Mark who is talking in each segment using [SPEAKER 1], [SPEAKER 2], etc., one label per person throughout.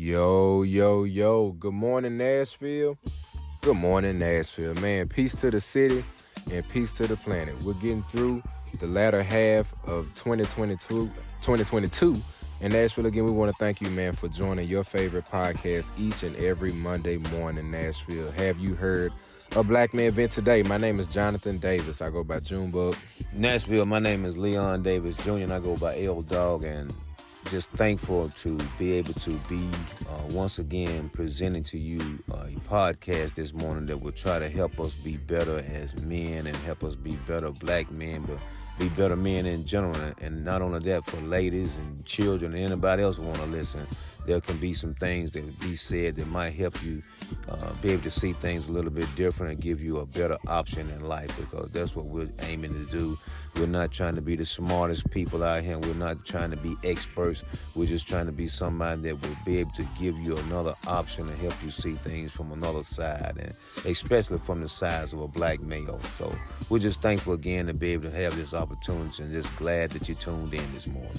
[SPEAKER 1] Yo, yo, yo. Good morning, Nashville. Good morning, Nashville. Man, peace to the city and peace to the planet. We're getting through the latter half of 2022, 2022. And Nashville, again, we want to thank you, man, for joining your favorite podcast each and every Monday morning, Nashville. Have you heard a Black Man Vent today? My name is Jonathan Davis. I go by Junebug.
[SPEAKER 2] Nashville, my name is Leon Davis Jr. and I go by L Dog and just thankful to be able to be uh, once again presenting to you uh, a podcast this morning that will try to help us be better as men and help us be better black men, but be better men in general. And not only that, for ladies and children and anybody else who want to listen, there can be some things that be said that might help you uh, be able to see things a little bit different and give you a better option in life because that's what we're aiming to do. We're not trying to be the smartest people out here. We're not trying to be experts. We're just trying to be somebody that will be able to give you another option and help you see things from another side, and especially from the sides of a black male. So we're just thankful again to be able to have this opportunity and just glad that you tuned in this morning.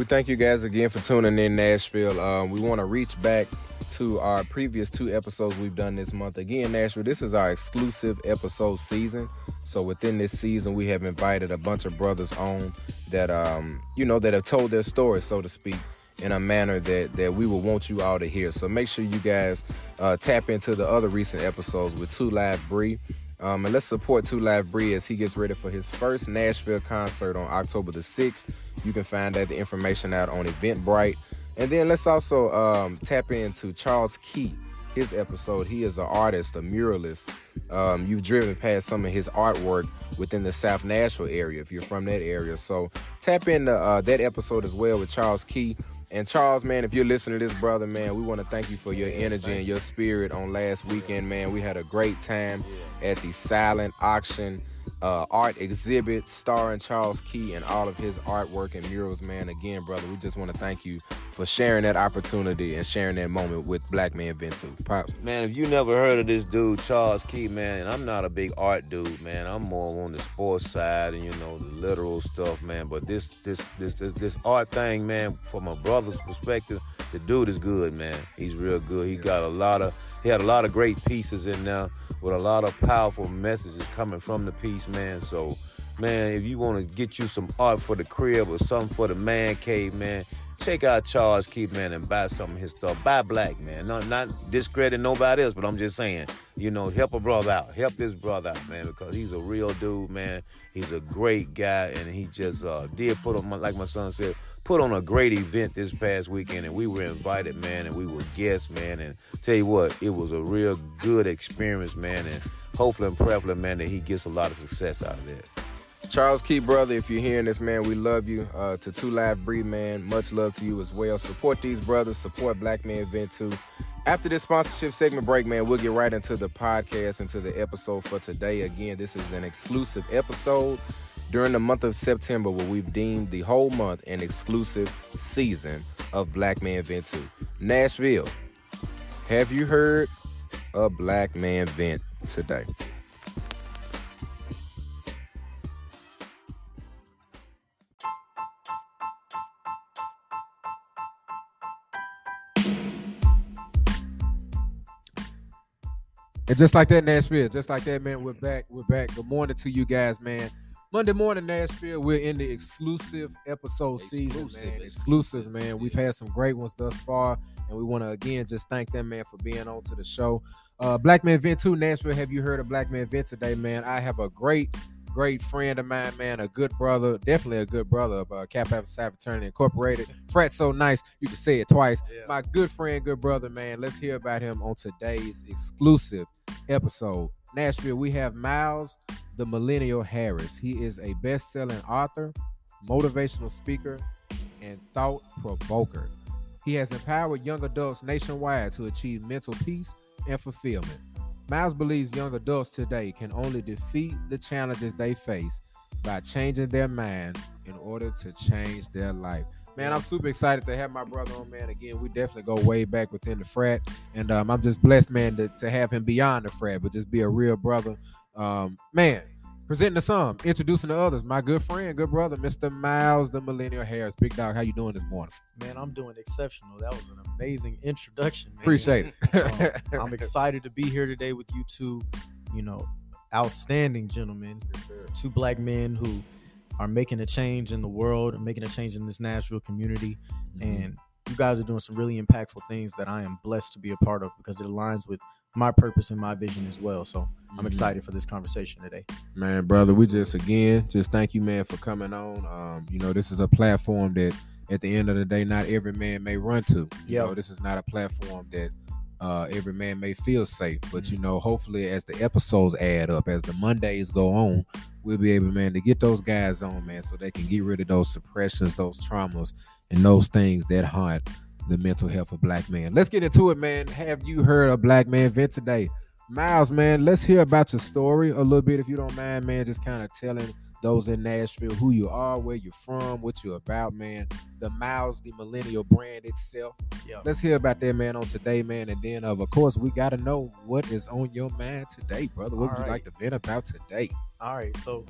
[SPEAKER 1] We thank you guys again for tuning in, Nashville. Um, we want to reach back to our previous two episodes we've done this month. Again, Nashville, this is our exclusive episode season. So within this season, we have invited a bunch of brothers on that, um, you know, that have told their story, so to speak, in a manner that that we will want you all to hear. So make sure you guys uh, tap into the other recent episodes with Two Live Bree. Um, and let's support Two Live Bree as he gets ready for his first Nashville concert on October the 6th. You can find that the information out on Eventbrite. And then let's also um, tap into Charles Key, his episode. He is an artist, a muralist. Um, you've driven past some of his artwork within the South Nashville area if you're from that area. So tap into uh, that episode as well with Charles Key. And Charles, man, if you're listening to this, brother, man, we want to thank you for your energy and your spirit on last weekend, man. We had a great time at the silent auction uh, art exhibit starring Charles Key and all of his artwork and murals, man. Again, brother, we just want to thank you for sharing that opportunity and sharing that moment with Black Man Ventu. Pops.
[SPEAKER 2] Man, if you never heard of this dude, Charles Key, man, I'm not a big art dude, man. I'm more on the sports side and you know the literal stuff, man. But this this this this, this art thing, man, from a brother's perspective, the dude is good, man. He's real good. He got a lot of he had a lot of great pieces in there with a lot of powerful messages coming from the piece, man. So, man, if you want to get you some art for the crib or something for the man cave, man, check out Charles Key, man, and buy some of his stuff. Buy black, man. Not not discredit nobody else, but I'm just saying, you know, help a brother out. Help this brother out, man, because he's a real dude, man. He's a great guy, and he just uh, did put on, like my son said, put on a great event this past weekend, and we were invited, man, and we were guests, man. And tell you what, it was a real good experience, man. And hopefully and prayerfully, man, that he gets a lot of success out of that.
[SPEAKER 1] Charles Key, brother, if you're hearing this, man, we love you. Uh, to Two Live Bree, man, much love to you as well. Support these brothers, support Black Man Event too. After this sponsorship segment break, man, we'll get right into the podcast, into the episode for today. Again, this is an exclusive episode during the month of September where we've deemed the whole month an exclusive season of Black Man Vent 2. Nashville, have you heard a Black Man Vent today? And just like that, Nashville, just like that, man, we're back. We're back. Good morning to you guys, man. Monday morning, Nashville. We're in the exclusive episode
[SPEAKER 2] Exclusive,
[SPEAKER 1] season, man.
[SPEAKER 2] exclusive.
[SPEAKER 1] Exclusives, man. We've had some great ones thus far, and we want to again just thank them, man, for being on to the show. Uh, Black Man Vent 2, Nashville. Have you heard of Black Man Vent today, man? I have a great, great friend of mine, man, a good brother, definitely a good brother of uh, Kappa Alpha Psi Fraternity Incorporated. Frat so nice, you can say it twice. My good friend, good brother, man. Let's hear about him on today's exclusive episode. Nashville, we have Miles the Millennial Harris. He is a best-selling author, motivational speaker, and thought provoker. He has empowered young adults nationwide to achieve mental peace and fulfillment. Miles believes young adults today can only defeat the challenges they face by changing their mind in order to change their life. Man, I'm super excited to have my brother on, man. Again, we definitely go way back within the frat. And um, I'm just blessed, man, to, to have him beyond the frat, but just be a real brother. Um, man, Presenting to some, introducing to others. My good friend, good brother, Mr. Miles, the Millennial Harris. Big dog, how you doing this morning?
[SPEAKER 3] Man, I'm doing exceptional. That was an amazing introduction. Man.
[SPEAKER 1] Appreciate
[SPEAKER 3] it. um, I'm excited to be here today with you two. You know, outstanding gentlemen,
[SPEAKER 1] yes,
[SPEAKER 3] two black men who are making a change in the world and making a change in this Nashville community. Mm-hmm. And you guys are doing some really impactful things that I am blessed to be a part of because it aligns with my purpose and my vision as well. So I'm mm-hmm. excited for this conversation today.
[SPEAKER 1] Man, brother, we just again just thank you, man, for coming on. Um, you know, this is a platform that at the end of the day, not every man may run to. You yep. know, this is not a platform that uh, every man may feel safe. But you mm-hmm. know, hopefully, as the episodes add up, as the Mondays go on, we'll be able, man, to get those guys on, man, so they can get rid of those suppressions, those traumas, and those things that haunt the mental health of black men. Let's get into it, man. Have you heard a black man vent today? Miles, man, let's hear about your story a little bit, if you don't mind, man. Just kind of telling those in Nashville who you are, where you're from, what you're about, man. The Miles, the millennial brand itself. Yeah. Let's hear about that, man, on today, man. And then, of course, we got to know what is on your mind today, brother. What All would right. you like to vent about today?
[SPEAKER 3] All right. So,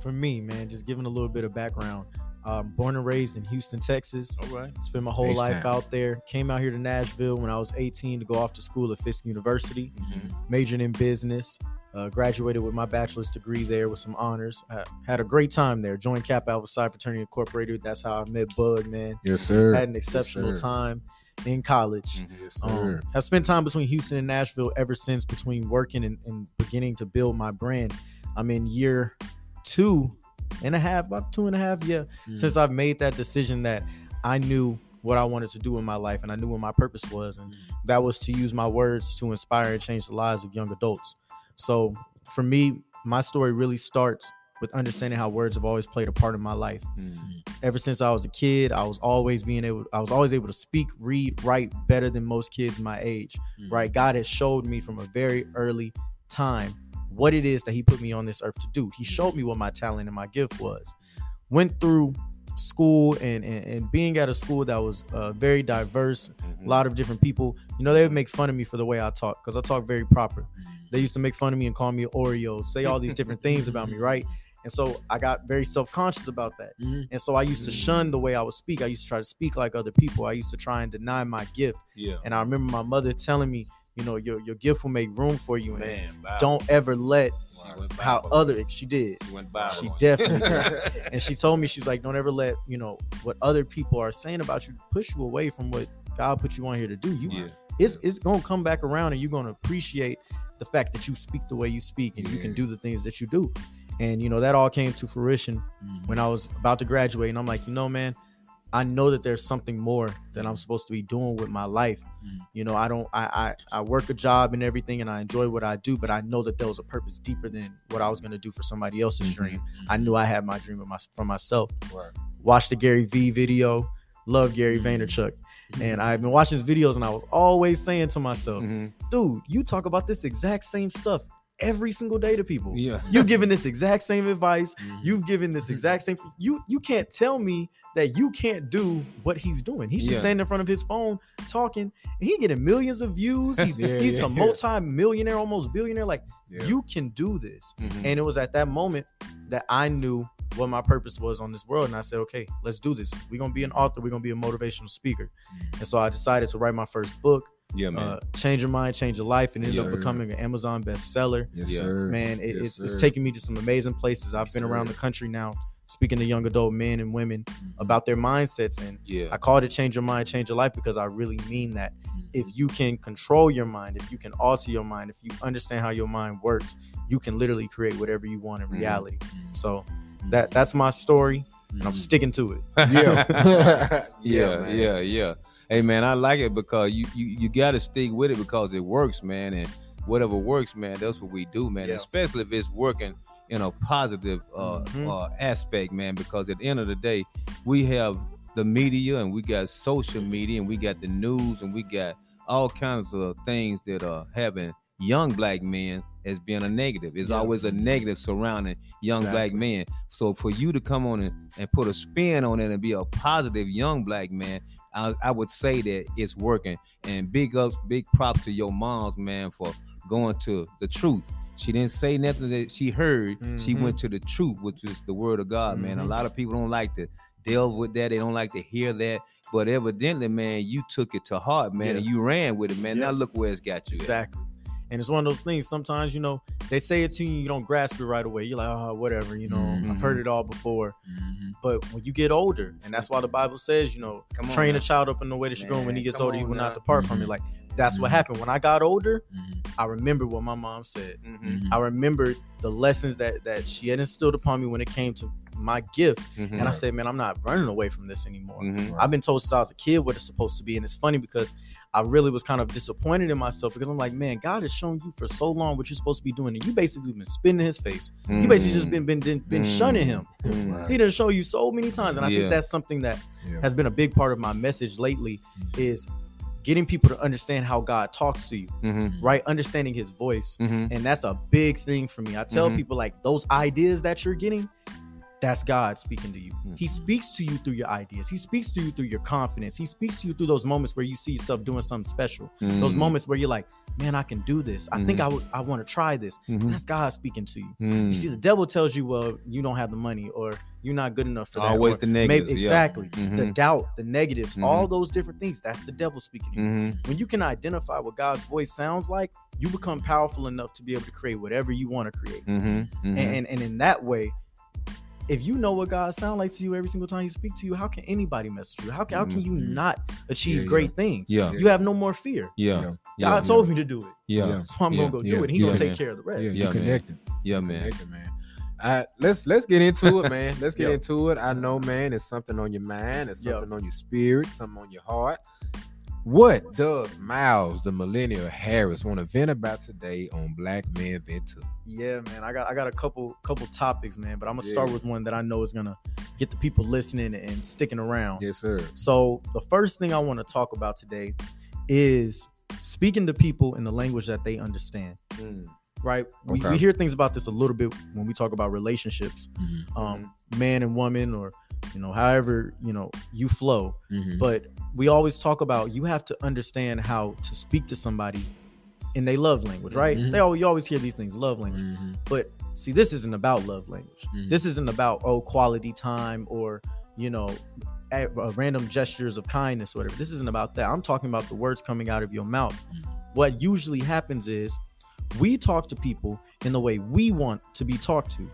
[SPEAKER 3] for me, man, just giving a little bit of background. Um, born and raised in Houston, Texas.
[SPEAKER 1] All right.
[SPEAKER 3] Spent my whole life out there. Came out here to Nashville when I was 18 to go off to school at Fisk University. Mm-hmm. Majored in business. Uh, graduated with my bachelor's degree there with some honors. I had a great time there. Joined Kappa Alpha Psi Fraternity Incorporated. That's how I met Bud, man.
[SPEAKER 1] Yes, sir.
[SPEAKER 3] Had an exceptional
[SPEAKER 1] yes,
[SPEAKER 3] time in college.
[SPEAKER 1] Mm-hmm. Yes, sir. Um,
[SPEAKER 3] I've spent time between Houston and Nashville ever since between working and, and beginning to build my brand. I'm in year two and a half, about two and a half, yeah, mm. since I've made that decision that I knew what I wanted to do in my life and I knew what my purpose was. And mm. that was to use my words to inspire and change the lives of young adults. So for me, my story really starts with understanding how words have always played a part in my life. Mm. Ever since I was a kid, I was always being able I was always able to speak, read, write better than most kids my age. Mm. Right? God has showed me from a very early time what it is that he put me on this earth to do. He showed me what my talent and my gift was. Went through school and, and, and being at a school that was uh, very diverse, mm-hmm. a lot of different people. You know, they would make fun of me for the way I talk because I talk very proper. They used to make fun of me and call me Oreo, say all these different things about me, right? And so I got very self conscious about that. Mm-hmm. And so I used to shun the way I would speak. I used to try to speak like other people. I used to try and deny my gift.
[SPEAKER 1] Yeah.
[SPEAKER 3] And I remember my mother telling me, you know your your gift will make room for you and don't ever let how other she did she, she definitely and she told me she's like don't ever let you know what other people are saying about you push you away from what god put you on here to do you yeah. it's it's gonna come back around and you're gonna appreciate the fact that you speak the way you speak and yeah. you can do the things that you do and you know that all came to fruition mm-hmm. when i was about to graduate and i'm like you know man I know that there's something more that I'm supposed to be doing with my life. Mm. You know, I don't I, I I work a job and everything and I enjoy what I do, but I know that there was a purpose deeper than what I was gonna do for somebody else's mm-hmm. dream. Mm-hmm. I knew I had my dream my, for myself.
[SPEAKER 1] Right.
[SPEAKER 3] Watch the Gary V video, love Gary mm-hmm. And I've been watching his videos and I was always saying to myself, mm-hmm. dude, you talk about this exact same stuff every single day to people.
[SPEAKER 1] Yeah.
[SPEAKER 3] You've given this exact same advice. Mm-hmm. You've given this exact same you you can't tell me that you can't do what he's doing. He's just yeah. standing in front of his phone talking and he getting millions of views. He's yeah, he's yeah, a multi-millionaire, almost billionaire. Like you can do this. Mm-hmm. And it was at that moment that I knew what my purpose was on this world. And I said, okay, let's do this. We're gonna be an author, we're gonna be a motivational speaker. Mm-hmm. And so I decided to write my first book.
[SPEAKER 1] Yeah, man. Uh,
[SPEAKER 3] change your mind, change your life, and ended yes, up becoming an Amazon bestseller.
[SPEAKER 1] Yes, sir.
[SPEAKER 3] Man, it, yes, it's, it's, taking me to some amazing places. I've yes, been around the country now speaking to young adult men and women mm-hmm. about their mindsets. And
[SPEAKER 1] yeah.
[SPEAKER 3] I call it change your mind, change your life because I really mean that. Mm-hmm. If you can control your mind, if you can alter your mind, if you understand how your mind works, you can literally create whatever you want in mm-hmm. reality. Mm-hmm. So that that's my story. And I'm mm-hmm. sticking to it.
[SPEAKER 1] Yeah.
[SPEAKER 4] yeah, yeah, yeah. Hey man, I like it because you you, you gotta stick with it because it works, man. And whatever works, man, that's what we do, man. Yeah. Especially if it's working in a positive uh, mm-hmm. uh, aspect, man. Because at the end of the day, we have the media and we got social media and we got the news and we got all kinds of things that are having young black men as being a negative. It's yeah. always a negative surrounding young exactly. black men. So for you to come on and, and put a spin on it and be a positive young black man, I, I would say that it's working. And big ups, big props to your moms, man, for going to the truth
[SPEAKER 5] She didn't say nothing that she heard. She
[SPEAKER 3] Mhm.
[SPEAKER 5] went to the truth, which is the word of God, man. A
[SPEAKER 3] Mhm.
[SPEAKER 5] lot of people don't like to delve with that. They don't like to hear that. But evidently, man, you took it to heart, man,
[SPEAKER 3] Yeah.
[SPEAKER 5] and you ran with it, man.
[SPEAKER 3] Yeah.
[SPEAKER 5] Now look where it's got you. at.
[SPEAKER 3] And it's one of those things. Sometimes, you know, they say it to you, you don't grasp it right away. You're like, oh, whatever, you know, I've
[SPEAKER 1] Mhm.
[SPEAKER 3] heard it all before.
[SPEAKER 1] Mhm.
[SPEAKER 3] But when you get older, and that's why the Bible says, you know,
[SPEAKER 5] Come
[SPEAKER 3] train a child up in the way that you're going. When he gets older, he will not
[SPEAKER 5] now.
[SPEAKER 3] depart from it.
[SPEAKER 1] Mhm.
[SPEAKER 3] Like that's what
[SPEAKER 1] Mhm.
[SPEAKER 3] happened when I got older.
[SPEAKER 1] Mhm.
[SPEAKER 3] I remember what my mom said. I remembered the lessons that that she had instilled upon me when it came to my gift.
[SPEAKER 5] Mhm.
[SPEAKER 3] And I said, man, I'm not running away from this anymore.
[SPEAKER 5] Mhm.
[SPEAKER 3] I've been told since I was a kid what it's supposed to be, and it's funny because I really was kind of disappointed in myself because I'm like, man, God has shown you for so long what you're supposed to be doing, and you basically been spinning His face. You basically just been been been, been
[SPEAKER 5] Mm.
[SPEAKER 3] shunning Him.
[SPEAKER 5] Mm.
[SPEAKER 1] Right.
[SPEAKER 3] He didn't show you so many times, and I
[SPEAKER 5] Yeah.
[SPEAKER 3] think that's something that
[SPEAKER 1] Yeah.
[SPEAKER 3] has been a big part of my message lately
[SPEAKER 1] Mhm.
[SPEAKER 3] is getting people to understand how God talks to you,
[SPEAKER 5] Mhm.
[SPEAKER 3] right? Understanding His voice,
[SPEAKER 5] Mhm.
[SPEAKER 3] and that's a big thing for me. I tell
[SPEAKER 5] Mhm.
[SPEAKER 3] people like those ideas that you're getting. That's God speaking to you.
[SPEAKER 5] Mhm.
[SPEAKER 3] He speaks to you through your ideas. He speaks to you through your confidence. He speaks to you through those moments where you see yourself doing something special. Those
[SPEAKER 5] Mhm.
[SPEAKER 3] moments where you're like, "Man, I can do this. I think
[SPEAKER 5] Mhm.
[SPEAKER 3] I would. I want to try this."
[SPEAKER 5] Mhm.
[SPEAKER 3] That's God speaking to you.
[SPEAKER 5] Mhm.
[SPEAKER 3] You see, the devil tells you, "Well, you don't have the money, or you're not good enough for that."
[SPEAKER 5] Always the negatives,
[SPEAKER 3] Maybe,
[SPEAKER 5] yeah.
[SPEAKER 3] exactly. The doubt, the negatives, all those different things. That's the devil speaking to you. When you can identify what God's voice sounds like, you become powerful enough to be able to create whatever you want to create. And, and and in that way, if you know what God sounds like to you every single time He speak to you, how can anybody mess with you? How can, how can you
[SPEAKER 1] Mhm.
[SPEAKER 3] not achieve
[SPEAKER 1] Yeah, yeah.
[SPEAKER 3] great things?
[SPEAKER 5] Yeah.
[SPEAKER 3] You have no more fear.
[SPEAKER 5] Yeah.
[SPEAKER 1] Yeah.
[SPEAKER 5] Yeah.
[SPEAKER 3] God told me to do it,
[SPEAKER 5] Yeah.
[SPEAKER 1] Yeah.
[SPEAKER 3] so I'm
[SPEAKER 5] Yeah.
[SPEAKER 3] gonna go
[SPEAKER 1] Yeah.
[SPEAKER 3] do it. And He
[SPEAKER 5] Yeah,
[SPEAKER 3] gonna take
[SPEAKER 5] man.
[SPEAKER 3] care of the rest.
[SPEAKER 1] Yeah,
[SPEAKER 5] Yeah,
[SPEAKER 1] you
[SPEAKER 5] man.
[SPEAKER 1] connected.
[SPEAKER 5] Yeah, man.
[SPEAKER 1] Connected, man. Uh, let's let's get into it, man. Let's get
[SPEAKER 3] Yeah.
[SPEAKER 1] into it. I know, man, it's something on your mind, it's
[SPEAKER 3] Yeah.
[SPEAKER 1] something on your spirit, something on your heart. What does Miles, the millennial Harris, want to vent about today on Black Men Vent?
[SPEAKER 3] Yeah, man. I got I got a couple couple topics, man. But I'm gonna start with one that I know is gonna get the people listening and sticking around.
[SPEAKER 1] Yes, sir.
[SPEAKER 3] So the first thing I want to talk about today is speaking to people in the language that they understand.
[SPEAKER 5] Mm.
[SPEAKER 3] Right? We,
[SPEAKER 1] Okay.
[SPEAKER 3] we hear things about this a little bit when we talk about relationships,
[SPEAKER 1] Mhm.
[SPEAKER 3] um, man and woman, or you know, however you know you flow.
[SPEAKER 1] Mhm.
[SPEAKER 3] But we always talk about you have to understand how to speak to somebody in their love language, right?
[SPEAKER 1] Mhm.
[SPEAKER 3] They all, you always hear these things, love language.
[SPEAKER 1] Mhm.
[SPEAKER 3] But see, this isn't about love language.
[SPEAKER 1] Mhm.
[SPEAKER 3] This isn't about oh quality time or you know a, uh, random gestures of kindness or whatever. This isn't about that. I'm talking about the words coming out of your mouth.
[SPEAKER 1] Mhm.
[SPEAKER 3] What usually happens is we talk to people in the way we want to be talked to,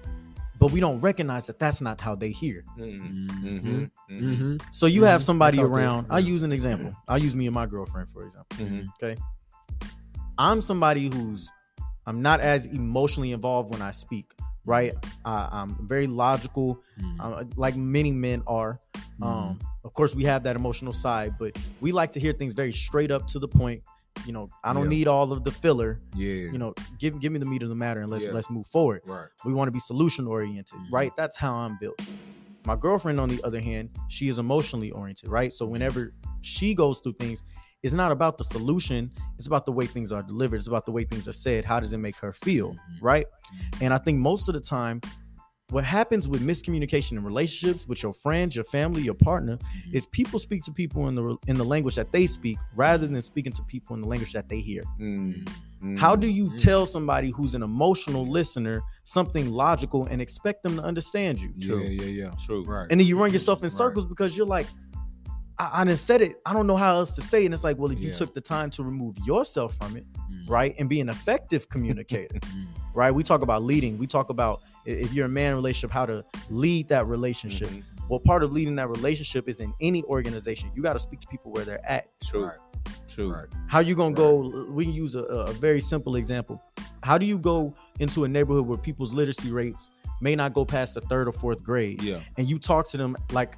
[SPEAKER 3] but we don't recognize that that's not how they hear.
[SPEAKER 5] Mhm.
[SPEAKER 1] Mhm.
[SPEAKER 5] Mhm. Mhm.
[SPEAKER 1] Mhm.
[SPEAKER 3] So you have somebody
[SPEAKER 1] I thought that,
[SPEAKER 3] around. I'll use an example. I'll use me and my girlfriend for example. Okay. I'm somebody who's I'm not as emotionally involved when I speak, right? I, I'm very logical, uh, like many men are. Um, of course, we have that emotional side, but we like to hear things very straight up to the point. You know, I don't
[SPEAKER 1] Yeah.
[SPEAKER 3] need all of the filler.
[SPEAKER 1] Yeah.
[SPEAKER 3] You know, give give me the meat of the matter and let's
[SPEAKER 1] Yeah.
[SPEAKER 3] let's move forward.
[SPEAKER 1] right.
[SPEAKER 3] We want to be solution oriented,
[SPEAKER 1] Mhm.
[SPEAKER 3] right? That's how I'm built. My girlfriend, on the other hand, she is emotionally oriented, right? So whenever she goes through things, it's not about the solution, it's about the way things are delivered, it's about the way things are said. How does it make her feel,
[SPEAKER 1] Mhm.
[SPEAKER 3] right? And I think most of the time, what happens with miscommunication in relationships with your friends, your family, your partner,
[SPEAKER 1] Mhm.
[SPEAKER 3] is people speak to people in the in the language that they speak rather than speaking to people in the language that they hear.
[SPEAKER 5] Mhm.
[SPEAKER 3] How do you
[SPEAKER 1] Mhm.
[SPEAKER 3] tell somebody who's an emotional listener something logical and expect them to understand you?
[SPEAKER 1] Yeah, yeah, yeah.
[SPEAKER 5] True.
[SPEAKER 1] Right.
[SPEAKER 3] And then you run yourself in
[SPEAKER 1] Right.
[SPEAKER 3] circles because you're like, I, I done said it. I don't know how else to say. it. And it's like, well, if you took the time to remove yourself from it,
[SPEAKER 1] Mhm.
[SPEAKER 3] right, and be an effective communicator,
[SPEAKER 1] Mhm.
[SPEAKER 3] right? We talk about leading. We talk about i- if you're a man relationship, how to lead that relationship.
[SPEAKER 5] Mhm.
[SPEAKER 3] Well, part of leading that relationship is in any organization. You got to speak to people where they're at.
[SPEAKER 5] True.
[SPEAKER 1] Right.
[SPEAKER 5] True.
[SPEAKER 1] Right.
[SPEAKER 3] How you gonna go? We can use a, a very simple example. How do you go into a neighborhood where people's literacy rates may not go past the third or fourth grade,
[SPEAKER 5] Yeah.
[SPEAKER 3] and you talk to them like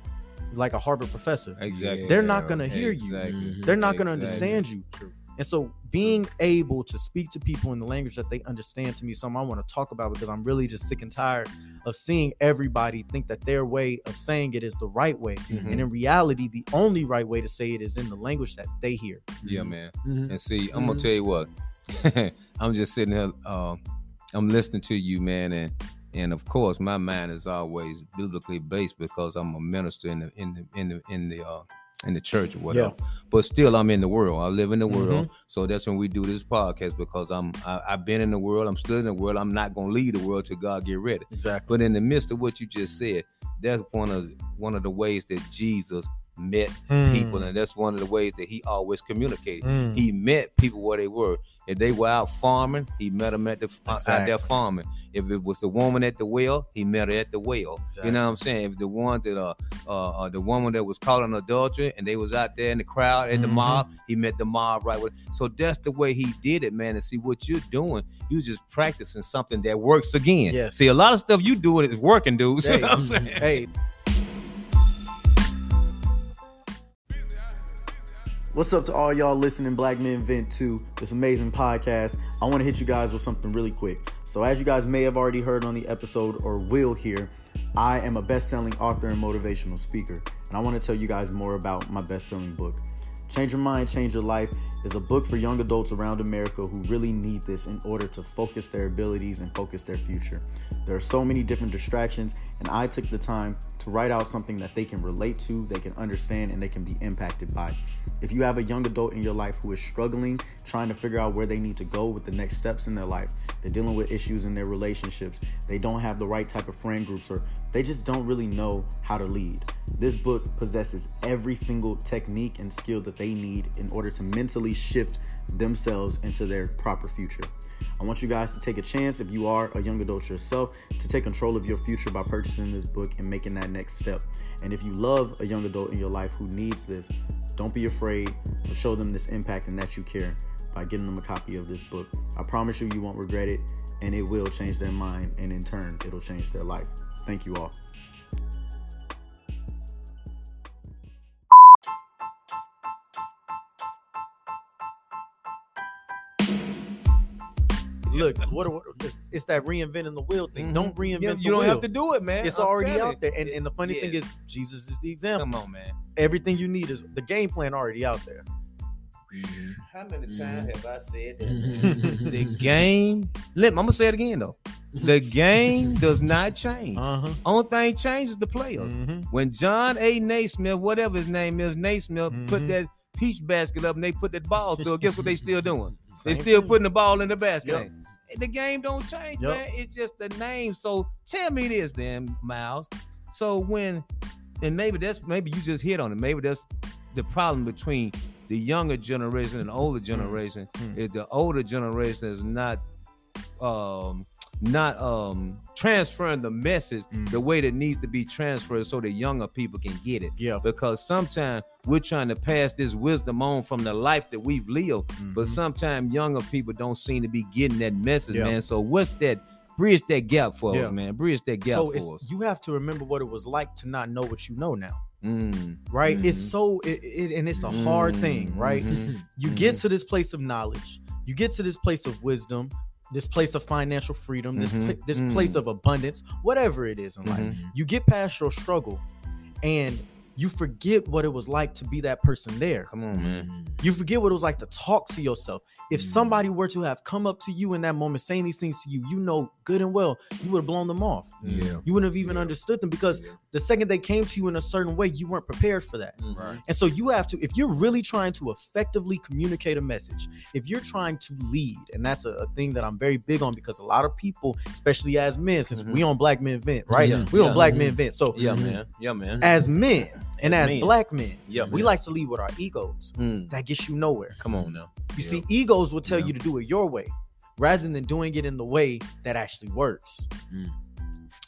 [SPEAKER 3] like a Harvard professor?
[SPEAKER 5] Exactly.
[SPEAKER 3] They're not gonna hear you.
[SPEAKER 5] Exactly.
[SPEAKER 3] They're not gonna
[SPEAKER 5] Exactly.
[SPEAKER 3] understand you.
[SPEAKER 5] True.
[SPEAKER 3] And so, being able to speak to people in the language that they understand to me, something I want to talk about because I'm really just sick and tired of seeing everybody think that their way of saying it is the right way,
[SPEAKER 5] Mhm.
[SPEAKER 3] and in reality, the only right way to say it is in the language that they hear.
[SPEAKER 5] Yeah, man.
[SPEAKER 1] Mhm.
[SPEAKER 5] And see, I'm gonna
[SPEAKER 1] Mhm.
[SPEAKER 5] tell you what. I'm just sitting here. Um, I'm listening to you, man, and and of course, my mind is always biblically based because I'm a minister in the in the in the in the uh,
[SPEAKER 2] in the church or whatever. But still, I'm in the world. I live in the world, mm-hmm. so that's when we do this podcast because I'm I, I've been in the world. I'm still in the world. I'm not gonna leave the world till God get ready.
[SPEAKER 3] Exactly.
[SPEAKER 2] But in the midst of what you just said, that's one of one of the ways that Jesus met people, and that's one of the ways that he always communicated.
[SPEAKER 3] Mm.
[SPEAKER 2] He met people where they were. If they were out farming, he met them at the uh, out there farming. If it was the woman at the well, he met her at the well.
[SPEAKER 3] Exactly.
[SPEAKER 2] You know what I'm saying? If the one that uh, uh, uh the woman that was caught on adultery and they was out there in the crowd in the
[SPEAKER 3] Mhm.
[SPEAKER 2] mob, he met the mob right with. So that's the way he did it, man. And see what you're doing, you just practicing something that works again.
[SPEAKER 3] Yes.
[SPEAKER 2] See, a lot of stuff you doing is working, dudes.
[SPEAKER 3] Hey,
[SPEAKER 2] you know what I'm saying?
[SPEAKER 3] hey. What's up to all y'all listening, Black Men Vent 2, this amazing podcast. I want to hit you guys with something really quick. So, as you guys may have already heard on the episode or will hear, I am a best selling author and motivational speaker. And I want to tell you guys more about my best selling book. Change Your Mind, Change Your Life is a book for young adults around America who really need this in order to focus their abilities and focus their future. There are so many different distractions, and I took the time to write out something that they can relate to, they can understand, and they can be impacted by. If you have a young adult in your life who is struggling, trying to figure out where they need to go with the next steps in their life, they're dealing with issues in their relationships, they don't have the right type of friend groups, or they just don't really know how to lead. This book possesses every single technique and skill that they need in order to mentally shift themselves into their proper future. I want you guys to take a chance if you are a young adult yourself to take control of your future by purchasing this book and making that next step. And if you love a young adult in your life who needs this, don't be afraid to show them this impact and that you care by getting them a copy of this book. I promise you, you won't regret it and it will change their mind and in turn, it'll change their life. Thank you all. Look, what, what it's, it's that reinventing the wheel thing. Don't reinvent
[SPEAKER 2] Mm-hmm. Yeah,
[SPEAKER 3] the
[SPEAKER 2] you don't
[SPEAKER 3] wheel.
[SPEAKER 2] have to do it, man.
[SPEAKER 3] It's
[SPEAKER 2] I'm
[SPEAKER 3] already out there. And, and the funny thing is, Jesus is the example.
[SPEAKER 2] Come on, man.
[SPEAKER 3] Everything you need is the game plan already out there.
[SPEAKER 2] How many times have I said that? the game. Let I'm gonna say it again though. The game does not change.
[SPEAKER 3] Uh-huh.
[SPEAKER 2] Only thing changes the players.
[SPEAKER 3] Mhm.
[SPEAKER 2] When John A. Naismith, whatever his name is, Naismith, put
[SPEAKER 3] Mhm.
[SPEAKER 2] that peach basket up and they put that ball through. Guess what they still doing? They
[SPEAKER 3] Same
[SPEAKER 2] still
[SPEAKER 3] thing.
[SPEAKER 2] putting the ball in the basket.
[SPEAKER 3] Yep.
[SPEAKER 2] The game don't change,
[SPEAKER 3] Yep.
[SPEAKER 2] man. It's just the name. So tell me this, then, Miles. So when, and maybe that's maybe you just hit on it. Maybe that's the problem between the younger generation and older generation.
[SPEAKER 3] Mm.
[SPEAKER 2] Is the older generation is not, um, not um transferring the message
[SPEAKER 3] Mm.
[SPEAKER 2] the way that needs to be transferred so the younger people can get it
[SPEAKER 3] Yeah.
[SPEAKER 2] because sometimes we're trying to pass this wisdom on from the life that we've lived but
[SPEAKER 3] Mhm.
[SPEAKER 2] sometimes younger people don't seem to be getting that message
[SPEAKER 3] Yeah.
[SPEAKER 2] man so what's that bridge that gap for
[SPEAKER 3] Yeah.
[SPEAKER 2] us man bridge that gap
[SPEAKER 3] so
[SPEAKER 2] for
[SPEAKER 3] it's,
[SPEAKER 2] us
[SPEAKER 3] you have to remember what it was like to not know what you know now,
[SPEAKER 2] Mm.
[SPEAKER 3] right? It's
[SPEAKER 2] Mhm.
[SPEAKER 3] so it, it and it's a hard thing, right?
[SPEAKER 2] Mhm.
[SPEAKER 3] You get to this place of knowledge, you get to this place of wisdom, this place of financial freedom, this
[SPEAKER 2] Mhm.
[SPEAKER 3] pla- this
[SPEAKER 2] Mm.
[SPEAKER 3] place of abundance, whatever it is in life.
[SPEAKER 2] Mhm.
[SPEAKER 3] You get past your struggle, and you forget what it was like to be that person there.
[SPEAKER 2] come on man
[SPEAKER 3] You forget what it was like to talk to yourself. If
[SPEAKER 2] Mm.
[SPEAKER 3] somebody were to have come up to you in that moment saying these things to you, you know good and well, you would have blown them off.
[SPEAKER 1] Yeah.
[SPEAKER 3] You wouldn't have even
[SPEAKER 1] Yeah.
[SPEAKER 3] understood them because the second they came to you in a certain way, you weren't prepared for that.
[SPEAKER 2] Mhm.
[SPEAKER 1] Right.
[SPEAKER 3] And so you have to, if you're really trying to effectively communicate a message, if you're trying to lead, and that's a, a thing that I'm very big on because a lot of people, especially as men, since
[SPEAKER 2] Mhm.
[SPEAKER 3] we on Black Men Vent, right?
[SPEAKER 2] Yeah,
[SPEAKER 3] we on
[SPEAKER 2] yeah.
[SPEAKER 3] Black Men Vent. So
[SPEAKER 2] yeah man yeah man
[SPEAKER 3] as men and as
[SPEAKER 2] men.
[SPEAKER 3] black men,
[SPEAKER 2] yeah
[SPEAKER 3] we like to lead with our egos.
[SPEAKER 2] Mm.
[SPEAKER 3] That gets you nowhere.
[SPEAKER 2] come on now
[SPEAKER 3] You
[SPEAKER 1] Yeah.
[SPEAKER 3] see, egos will tell
[SPEAKER 1] Yeah.
[SPEAKER 3] you to do it your way rather than doing it in the way that actually works.
[SPEAKER 1] Mm.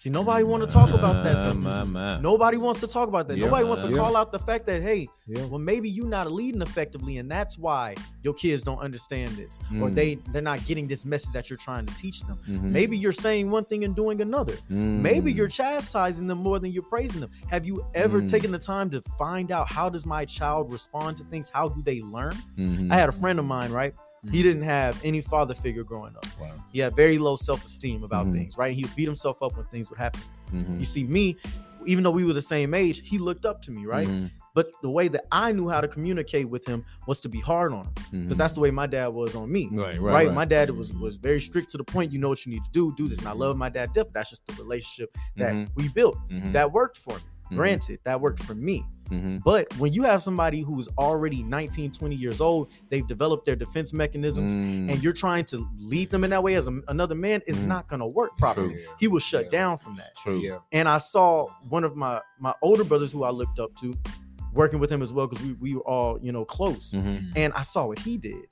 [SPEAKER 3] See, nobody want to talk about that. Nobody wants to talk about that.
[SPEAKER 1] Yeah,
[SPEAKER 3] Nobody wants to
[SPEAKER 1] yeah.
[SPEAKER 3] call out the fact that, hey,
[SPEAKER 1] Yeah.
[SPEAKER 3] well, maybe you're not leading effectively, and that's why your kids don't understand this, or
[SPEAKER 2] Mm.
[SPEAKER 3] they they're not getting this message that you're trying to teach them.
[SPEAKER 2] Mhm.
[SPEAKER 3] Maybe you're saying one thing and doing another.
[SPEAKER 2] Mm.
[SPEAKER 3] Maybe you're chastising them more than you're praising them. Have you ever
[SPEAKER 2] Mm.
[SPEAKER 3] taken the time to find out how does my child respond to things? How do they learn?
[SPEAKER 2] Mhm.
[SPEAKER 3] I had a friend of mine, right? He
[SPEAKER 1] Mhm.
[SPEAKER 3] didn't have any father figure growing up.
[SPEAKER 1] Wow.
[SPEAKER 3] He had very low self-esteem about
[SPEAKER 2] Mhm.
[SPEAKER 3] things, right? He would beat himself up when things would happen.
[SPEAKER 2] Mhm.
[SPEAKER 3] You see, me, even though we were the same age, he looked up to me, right?
[SPEAKER 2] Mhm.
[SPEAKER 3] But the way that I knew how to communicate with him was to be hard on him, because
[SPEAKER 2] Mhm.
[SPEAKER 3] that's the way my dad was on me.
[SPEAKER 2] right,
[SPEAKER 3] Right, My dad was was very strict to the point. You know what you need to do. Do this, and I love my dad. Death. That's just the relationship that
[SPEAKER 2] Mhm.
[SPEAKER 3] we built.
[SPEAKER 2] Mhm.
[SPEAKER 3] That worked for me.
[SPEAKER 5] Mhm.
[SPEAKER 3] Granted, that worked for me.
[SPEAKER 5] Mm-hmm.
[SPEAKER 3] But when you have somebody who's already 19, 20 years old, they've developed their defense mechanisms,
[SPEAKER 5] Mm.
[SPEAKER 3] and you're trying to lead them in that way as a, another man, it's
[SPEAKER 5] Mhm.
[SPEAKER 3] not going to work properly.
[SPEAKER 1] True.
[SPEAKER 3] He was shut
[SPEAKER 1] Yeah.
[SPEAKER 3] down from that.
[SPEAKER 5] True.
[SPEAKER 1] Yeah.
[SPEAKER 3] And I saw one of my my older brothers who I looked up to, working with him as well because we we were all you know close.
[SPEAKER 5] Mm-hmm.
[SPEAKER 3] And I saw what he did.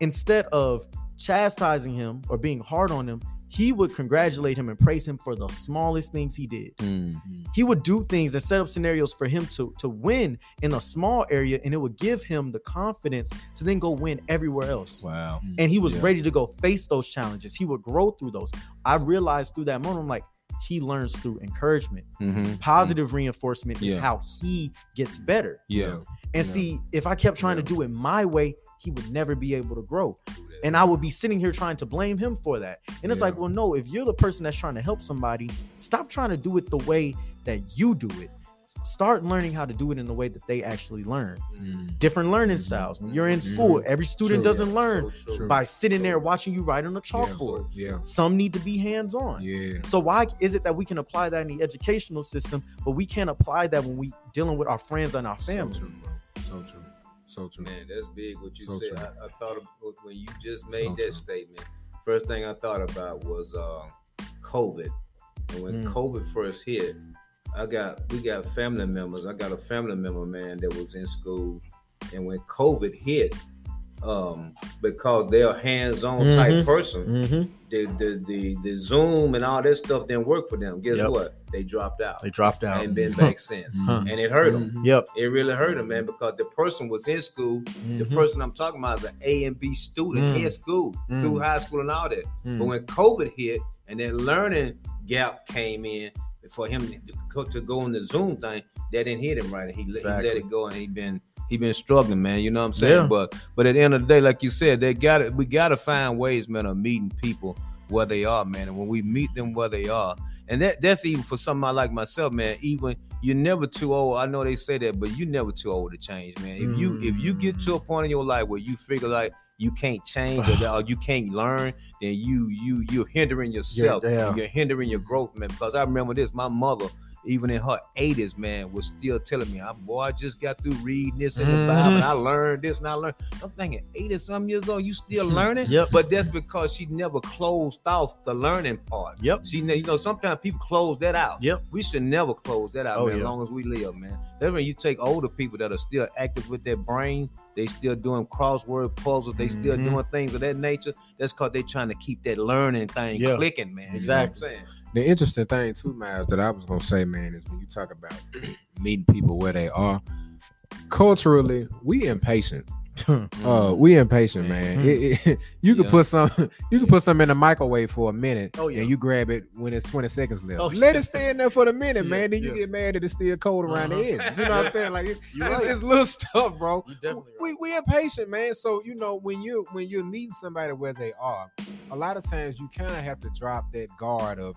[SPEAKER 3] Instead of chastising him or being hard on him, he would congratulate him and praise him for the smallest things he did.
[SPEAKER 5] Mm-hmm.
[SPEAKER 3] He would do things and set up scenarios for him to to win in a small area, and it would give him the confidence to then go win everywhere else.
[SPEAKER 5] Wow.
[SPEAKER 3] And he was
[SPEAKER 5] Yeah.
[SPEAKER 3] ready to go face those challenges. He would grow through those. I realized through that moment, I'm like, he learns through encouragement.
[SPEAKER 5] Mm-hmm.
[SPEAKER 3] Positive reinforcement is
[SPEAKER 5] Yeah.
[SPEAKER 3] how he gets better.
[SPEAKER 5] Yeah.
[SPEAKER 3] And
[SPEAKER 1] Yeah.
[SPEAKER 3] see, if I kept trying
[SPEAKER 1] Yeah.
[SPEAKER 3] to do it my way, he would never be able to grow. And I would be sitting here trying to blame him for that. And it's
[SPEAKER 1] Yeah.
[SPEAKER 3] like, well, no, if you're the person that's trying to help somebody, stop trying to do it the way that you do it. Start learning how to do it in the way that they actually learn.
[SPEAKER 1] Mm.
[SPEAKER 3] Different learning styles. When you're in school, every student
[SPEAKER 1] True.
[SPEAKER 3] doesn't learn
[SPEAKER 1] True.
[SPEAKER 3] by sitting there watching you write on a chalkboard.
[SPEAKER 1] Yeah.
[SPEAKER 3] Some need to be hands on.
[SPEAKER 1] Yeah.
[SPEAKER 3] So why is it that we can apply that in the educational system, but we can't apply that when we dealing with our friends and our family?
[SPEAKER 1] So true. So true.
[SPEAKER 2] Man, that's big what you
[SPEAKER 1] So
[SPEAKER 2] said. I, I thought of when you just made
[SPEAKER 1] So
[SPEAKER 2] that
[SPEAKER 1] true.
[SPEAKER 2] statement. First thing I thought about was uh, COVID, and when
[SPEAKER 3] Mm.
[SPEAKER 2] COVID first hit, I got we got family members. I got a family member, man, that was in school, and when COVID hit, um, because they're a hands-on
[SPEAKER 3] Mhm.
[SPEAKER 2] type person,
[SPEAKER 3] Mm-hmm.
[SPEAKER 2] the, the the the Zoom and all that stuff didn't work for them. Guess
[SPEAKER 3] Yep.
[SPEAKER 2] what? They dropped out.
[SPEAKER 3] They dropped out.
[SPEAKER 2] Ain't been back since,
[SPEAKER 3] Huh.
[SPEAKER 2] and it hurt them.
[SPEAKER 3] Yep.
[SPEAKER 2] It really hurt them, man, because the person was in school. The
[SPEAKER 3] Mhm.
[SPEAKER 2] person I'm talking about is an A and B student
[SPEAKER 3] Mm.
[SPEAKER 2] in school
[SPEAKER 3] Mm.
[SPEAKER 2] through high school and all that.
[SPEAKER 3] Mm.
[SPEAKER 2] But when COVID hit and that learning gap came in for him to go, to go on the Zoom thing, that didn't hit him right. He, let- he let it go, and he been he been struggling, man. You know what I'm saying?
[SPEAKER 3] Yeah.
[SPEAKER 2] But but at the end of the day, like you said, they got to We got to find ways, man, of meeting people where they are, man. And when we meet them where they are, and that that's even for somebody like myself, man. Even you're never too old. I know they say that, but you're never too old to change, man. If you if you get to a point in your life where you figure like you can't change or, or you can't learn, then you you you're hindering yourself.
[SPEAKER 3] yeah.
[SPEAKER 2] You're hindering your growth, man. Because I remember this, my mother. Even in her 80s, man, was still telling me, "I boy, I just got through reading this in the
[SPEAKER 3] Mhm.
[SPEAKER 2] Bible, and I learned this, and I learned." I'm thinking, 80 some years old, you still learning?
[SPEAKER 3] Yep.
[SPEAKER 2] But that's because she never closed off the learning part.
[SPEAKER 3] Yep.
[SPEAKER 2] She, you know, sometimes people close that out.
[SPEAKER 3] Yep.
[SPEAKER 2] We should never close that out,
[SPEAKER 3] Oh,
[SPEAKER 2] man,
[SPEAKER 3] yeah.
[SPEAKER 2] as long as we live, man. That's when you take older people that are still active with their brains, they still doing crossword puzzles, they still
[SPEAKER 3] Mhm.
[SPEAKER 2] doing things of that nature. That's because they trying to keep that learning thing
[SPEAKER 3] Yeah.
[SPEAKER 2] clicking, man.
[SPEAKER 3] Exactly.
[SPEAKER 2] You know what I'm saying?
[SPEAKER 1] The interesting thing too, Miles, that I was gonna say, man, is when you talk about meeting people where they are, culturally, we impatient. Uh, we impatient, man.
[SPEAKER 3] Mhm.
[SPEAKER 1] It- it- you can
[SPEAKER 2] Yeah.
[SPEAKER 1] put some, you can put some in the microwave for a minute,
[SPEAKER 3] Oh, yeah.
[SPEAKER 1] and you grab it when it's twenty seconds left.
[SPEAKER 3] Oh,
[SPEAKER 1] Let
[SPEAKER 3] yeah.
[SPEAKER 1] it stay in there for the minute,
[SPEAKER 3] Yeah,
[SPEAKER 1] man. Then you get mad that it's still cold around
[SPEAKER 3] Uh-huh.
[SPEAKER 1] the edges. You know what I'm saying? Like it's, it's, it's little stuff, bro. We we impatient, man. So you know when you when you're meeting somebody where they are, a lot of times you kind of have to drop that guard of,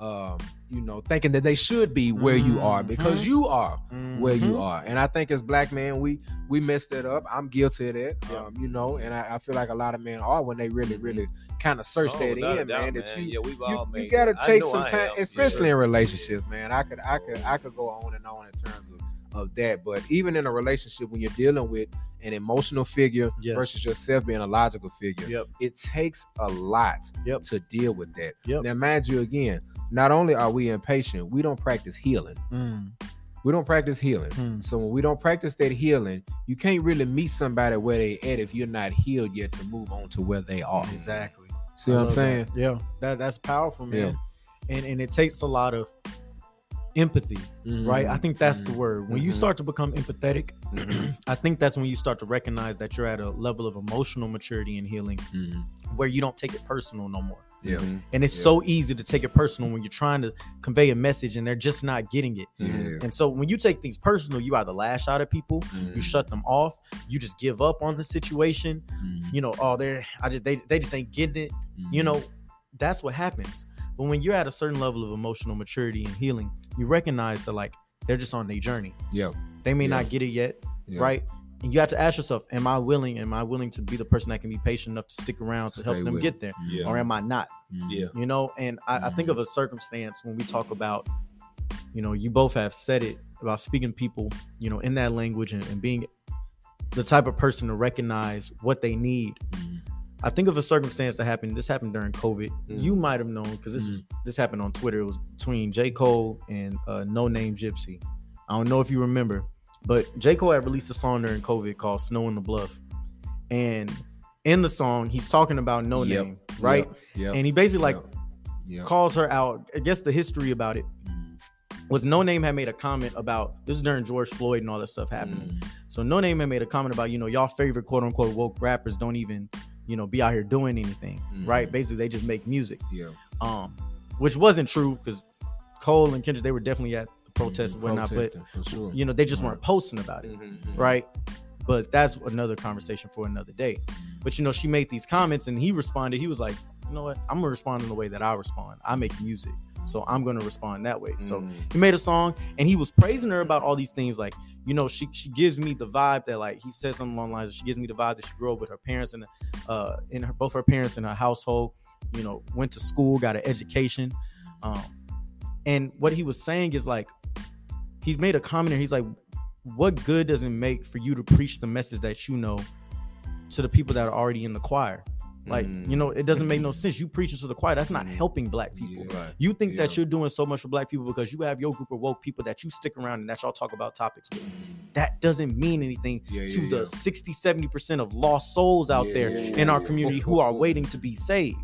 [SPEAKER 1] um, you know, thinking that they should be where you are because
[SPEAKER 3] Mhm.
[SPEAKER 1] you are where you
[SPEAKER 3] Mhm.
[SPEAKER 1] are. And I think as black men, we we messed that up. I'm guilty of that.
[SPEAKER 3] Yeah.
[SPEAKER 1] Um, you know, and I, I feel like a lot of men are when they really, really kind of search
[SPEAKER 2] Oh,
[SPEAKER 1] that in,
[SPEAKER 2] doubt,
[SPEAKER 1] man. That you
[SPEAKER 2] yeah, we've
[SPEAKER 1] you,
[SPEAKER 2] all
[SPEAKER 1] you
[SPEAKER 2] made
[SPEAKER 1] gotta
[SPEAKER 2] that.
[SPEAKER 1] Take some time, especially
[SPEAKER 2] Yeah.
[SPEAKER 1] in relationships, man. I could I could I could go on and on in terms of of that, but even in a relationship when you're dealing with an emotional figure
[SPEAKER 3] Yes.
[SPEAKER 1] versus yourself being a logical figure,
[SPEAKER 3] Yep.
[SPEAKER 1] it takes a lot
[SPEAKER 3] Yep.
[SPEAKER 1] to deal with that.
[SPEAKER 3] Yep.
[SPEAKER 1] Now, mind you, again, not only are we impatient, we don't practice healing.
[SPEAKER 3] Mm.
[SPEAKER 1] We don't practice healing.
[SPEAKER 3] Mm.
[SPEAKER 1] So when we don't practice that healing, you can't really meet somebody where they at if you're not healed yet to move on to where they are.
[SPEAKER 3] Exactly.
[SPEAKER 1] See
[SPEAKER 3] I
[SPEAKER 1] what I'm saying?
[SPEAKER 3] that. Yeah, that that's powerful, man. And and it takes a lot of empathy, right? I mm-hmm. think that's the mm-hmm. word. When you
[SPEAKER 1] Mhm.
[SPEAKER 3] start to become empathetic, mm-hmm. I think that's when you start to recognize that you're at a level of emotional maturity and healing
[SPEAKER 1] Mhm.
[SPEAKER 3] where you don't take it personal no more.
[SPEAKER 1] Yeah.
[SPEAKER 3] And it's
[SPEAKER 1] Yeah.
[SPEAKER 3] so easy to take it personal when you're trying to convey a message and they're just not getting it.
[SPEAKER 1] Yeah.
[SPEAKER 3] And so when you take things personal, you either lash out at people, you shut them off, you just give up on the situation. You know, oh, they're I just they they just ain't getting it. You know, that's what happens. But when you're at a certain level of emotional maturity and healing, you recognize that like they're just on their journey.
[SPEAKER 1] Yeah.
[SPEAKER 3] They may
[SPEAKER 1] Yeah.
[SPEAKER 3] not get it yet,
[SPEAKER 1] Yeah.
[SPEAKER 3] right? And you have to ask yourself, am I willing? Am I willing to be the person that can be patient enough to stick around to
[SPEAKER 1] Stay
[SPEAKER 3] help them
[SPEAKER 1] with
[SPEAKER 3] get there?
[SPEAKER 2] Yeah.
[SPEAKER 3] Or am I not?
[SPEAKER 1] Mhm.
[SPEAKER 2] Yeah.
[SPEAKER 3] You know, and I, I think of a circumstance when we talk about, you know, you both have said it about speaking to people, you know, in that language and, and being the type of person to recognize what they need. I think of a circumstance that happened. This happened during COVID.
[SPEAKER 2] Mm.
[SPEAKER 3] You might have known because this this happened on Twitter. It was between J Cole and uh, Noname Gypsy. I don't know if you remember, but J Cole had released a song during COVID called "Snow on tha Bluff," and in the song he's talking about No
[SPEAKER 1] Yep.
[SPEAKER 3] Name, right?
[SPEAKER 1] Yeah.
[SPEAKER 3] And he basically like calls her out. I guess the history about it was Noname had made a comment about this is during George Floyd and all that stuff happening. So Noname had made a comment about you know y'all favorite quote unquote woke rappers don't even you know be out here doing anything,
[SPEAKER 1] Mhm.
[SPEAKER 3] right? Basically they just make music,
[SPEAKER 1] yeah.
[SPEAKER 3] um, which wasn't true because Cole and Kendrick they were definitely at the protests and whatnot, but
[SPEAKER 1] sure.
[SPEAKER 3] you know they just weren't posting about it
[SPEAKER 2] Mm-hmm.
[SPEAKER 3] right? But that's another conversation for another day. But you know, she made these comments and he responded. He was like, you know what? I'm gonna respond in the way that I respond. I make music, so I'm gonna respond that way. So
[SPEAKER 2] Mm.
[SPEAKER 3] he made a song and he was praising her about all these things, like you know, she she gives me the vibe that like he said something along lines. She gives me the vibe that she grew up with her parents and uh in her both her parents in her household. You know, went to school, got an education. Um, and what he was saying is like, he's made a comment here. He's like, what good does it make for you to preach the message that you know to the people that are already in the choir? Like,
[SPEAKER 2] Mm.
[SPEAKER 3] you know, it doesn't make no sense. You preaching to the choir, that's not
[SPEAKER 2] Mm.
[SPEAKER 3] helping black people.
[SPEAKER 1] Yeah.
[SPEAKER 2] Right.
[SPEAKER 3] You think that you're doing so much for black people because you have your group of woke people that you stick around and that y'all talk about topics with. That doesn't mean anything
[SPEAKER 1] Yeah,
[SPEAKER 3] to the
[SPEAKER 1] yeah.
[SPEAKER 3] 60, 70% of lost souls out there
[SPEAKER 1] Yeah.
[SPEAKER 3] in our community who are waiting to be saved.